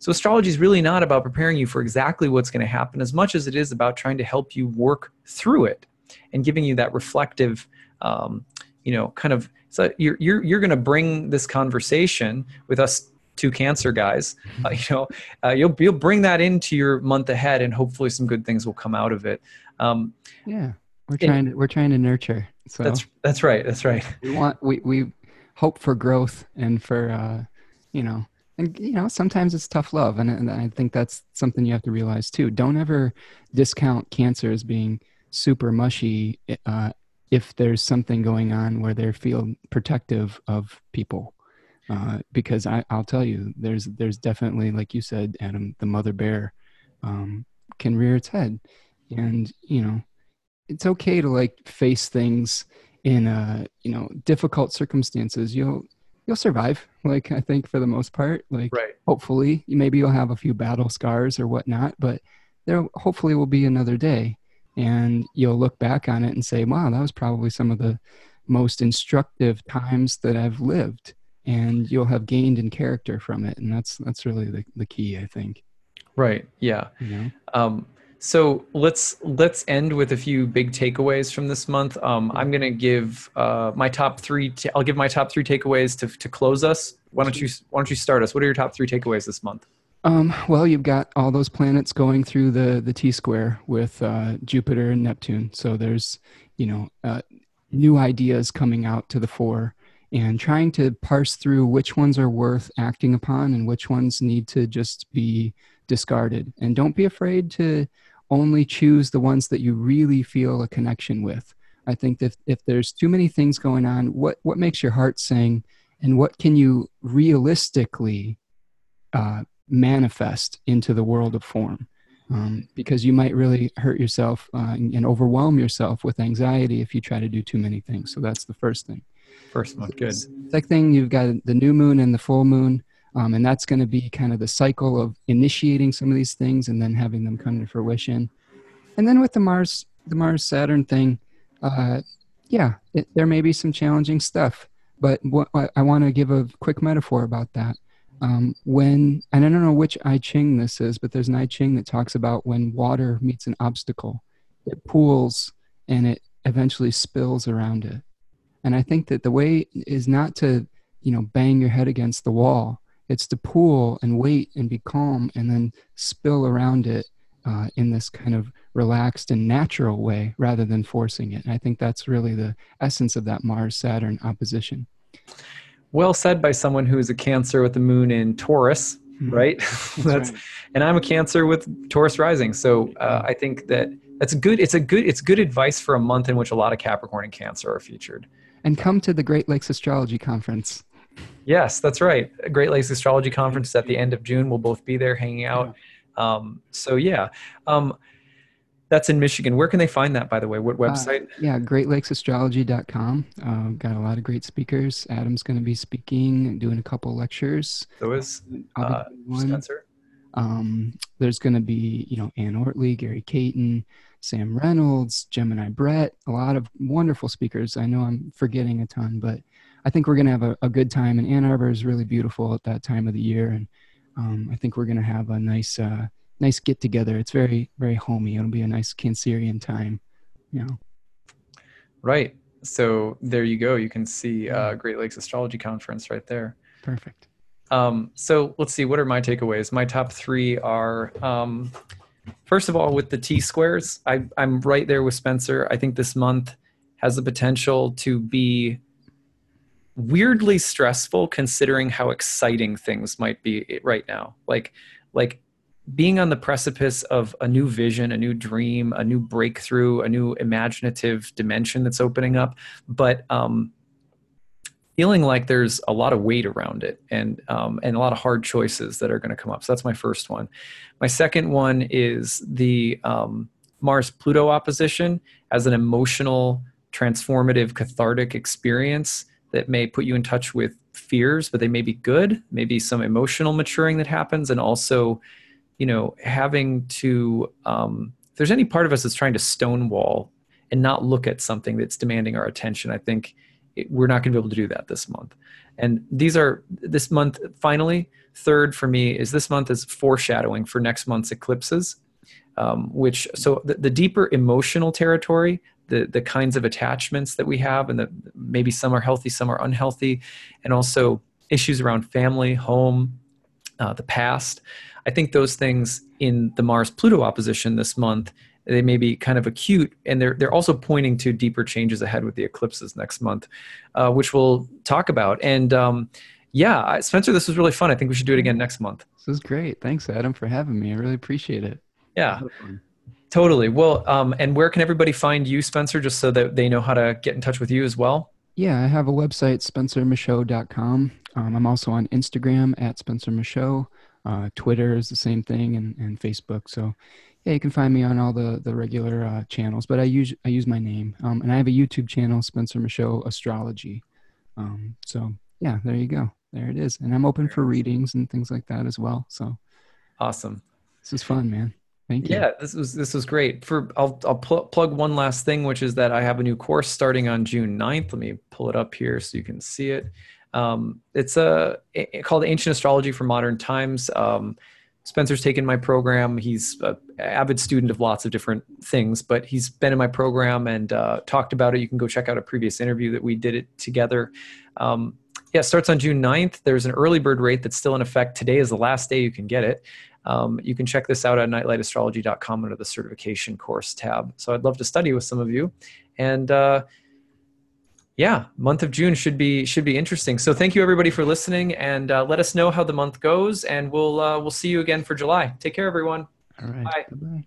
So astrology is really not about preparing you for exactly what's going to happen as much as it is about trying to help you work through it and giving you that reflective um, you know kind of so you're you're, you're going to bring this conversation with us two cancer guys uh, (laughs) you know uh, you'll you'll bring that into your month ahead and hopefully some good things will come out of it. Um, yeah we're trying to we're trying to nurture so. That's that's right that's right. We want we we hope for growth and for uh you know and you know sometimes it's tough love and, and i think that's something you have to realize too. Don't ever discount cancer as being super mushy uh, if there's something going on where they feel protective of people. Uh, because I, will tell you there's there's definitely like you said adam the mother bear um, can rear its head. And you know it's okay to like face things in uh you know difficult circumstances. You'll you'll survive like i think for the most part. Like right. hopefully maybe you'll have a few battle scars or whatnot but there hopefully will be another day and you'll look back on it and say wow that was probably some of the most instructive times that i've lived and you'll have gained in character from it and that's that's really the, the key i think right yeah you know? um, so let's let's end with a few big takeaways from this month. Um, I'm going to give uh, my top three. i I'll give my top three takeaways to to close us. Why don't you Why don't you start us? What are your top three takeaways this month? Um, well, you've got all those planets going through the the T square with uh, Jupiter and Neptune. So there's you know uh, new ideas coming out to the fore, and trying to parse through which ones are worth acting upon and which ones need to just be discarded. And don't be afraid to only choose the ones that you really feel a connection with. I think that if there's too many things going on, what, what makes your heart sing and what can you realistically uh, manifest into the world of form? Um, because you might really hurt yourself uh, and, overwhelm yourself with anxiety if you try to do too many things. So that's the first thing. First one, good. Second thing, you've got the new moon and the full moon. Um, and that's going to be kind of the cycle of initiating some of these things and then having them come to fruition. And then with the Mars, the Mars Saturn thing, uh, yeah, it, there may be some challenging stuff. But what, I want to give a quick metaphor about that. Um, when, and I don't know which I Ching this is, but there's an I Ching that talks about when water meets an obstacle, it pools and it eventually spills around it. And I think that the way is not to, you know, bang your head against the wall, it's to pool and wait and be calm and then spill around it uh, in this kind of relaxed and natural way rather than forcing it. And I think that's really the essence of that Mars Saturn opposition. Well said by someone who is a Cancer with the moon in Taurus, mm-hmm. right? (laughs) that's, that's right. and I'm a Cancer with Taurus rising. So uh, I think that that's good. It's a good. It's good advice for a month in which a lot of Capricorn and Cancer are featured. And come to the Great Lakes Astrology Conference. Yes, that's right. Great Lakes Astrology Conference at the end of June. We'll both be there hanging out. Um, so yeah, um, that's in Michigan. Where can they find that, by the way? What uh, website? Uh, yeah, GreatLakesAstrology.com. Uh, got a lot of great speakers. Adam's going to be speaking, doing a couple lectures. So is uh, Spencer. Um, there's going to be, you know, Anne Ortelee, Gary Caton, Sam Reynolds, Gemini Brett, a lot of wonderful speakers. I know I'm forgetting a ton, but I think we're going to have a, a, good time. And Ann Arbor is really beautiful at that time of the year. And um, I think we're going to have a nice, uh, nice get together. It's very, very homey. It'll be a nice Cancerian time, you know. Right. So there you go. You can see uh, Great Lakes Astrology Conference right there. Perfect. Um, so let's see. What are my takeaways? My top three are um, first of all with the T squares. I, I'm right there with Spencer. I think this month has the potential to be weirdly stressful considering how exciting things might be right now. Like, like being on the precipice of a new vision, a new dream, a new breakthrough, a new imaginative dimension that's opening up, but um, feeling like there's a lot of weight around it and um, and a lot of hard choices that are going to come up. So that's my first one. My second one is the um, Mars Pluto opposition as an emotional, transformative, cathartic experience that may put you in touch with fears, but they may be good, maybe some emotional maturing that happens, and also you know, having to, um, if there's any part of us that's trying to stonewall and not look at something that's demanding our attention, I think it, we're not going to be able to do that this month. And these are this month, finally, third for me is this month is foreshadowing for next month's eclipses. Um, which so the, the, deeper emotional territory the the kinds of attachments that we have and that maybe some are healthy some are unhealthy and also issues around family home uh, the past I think those things in the Mars Pluto opposition this month they may be kind of acute and they're they're also pointing to deeper changes ahead with the eclipses next month uh, which we'll talk about. And um, yeah spencer this was really fun. I think we should do it again next month. This is great. Thanks adam for having me. I really appreciate it. Yeah. Totally. Well um, and where can everybody find you spencer just so that they know how to get in touch with you as well? Yeah i have a website spencermichaud.com um, i'm also on instagram at spencer michaud uh, Twitter is the same thing, and, and Facebook. So yeah, you can find me on all the the regular uh, channels. But I use I use my name, um, and I have a YouTube channel, Spencer Michaud Astrology. Um, so yeah, there you go. There it is, and I'm open for readings and things like that as well. So awesome. This is fun, man. Thank you. Yeah, this was this was great. For I'll I'll pl- plug one last thing, which is that I have a new course starting on June 9th. Let me pull it up here so you can see it. Um, it's a, called Ancient Astrology for Modern Times. Um, Spencer's taken my program. He's an avid student of lots of different things, but he's been in my program and uh, talked about it. You can go check out a previous interview that we did it together. Um, yeah, it starts on June 9th. There's an early bird rate that's still in effect. Today is the last day you can get it. Um, you can check this out at nightlightastrology.com under the certification course tab. So I'd love to study with some of you. And uh, yeah month of june should be should be interesting. So thank you everybody for listening and uh, let us know how the month goes and we'll uh, we'll see you again for july. Take care everyone. All right. Bye. Bye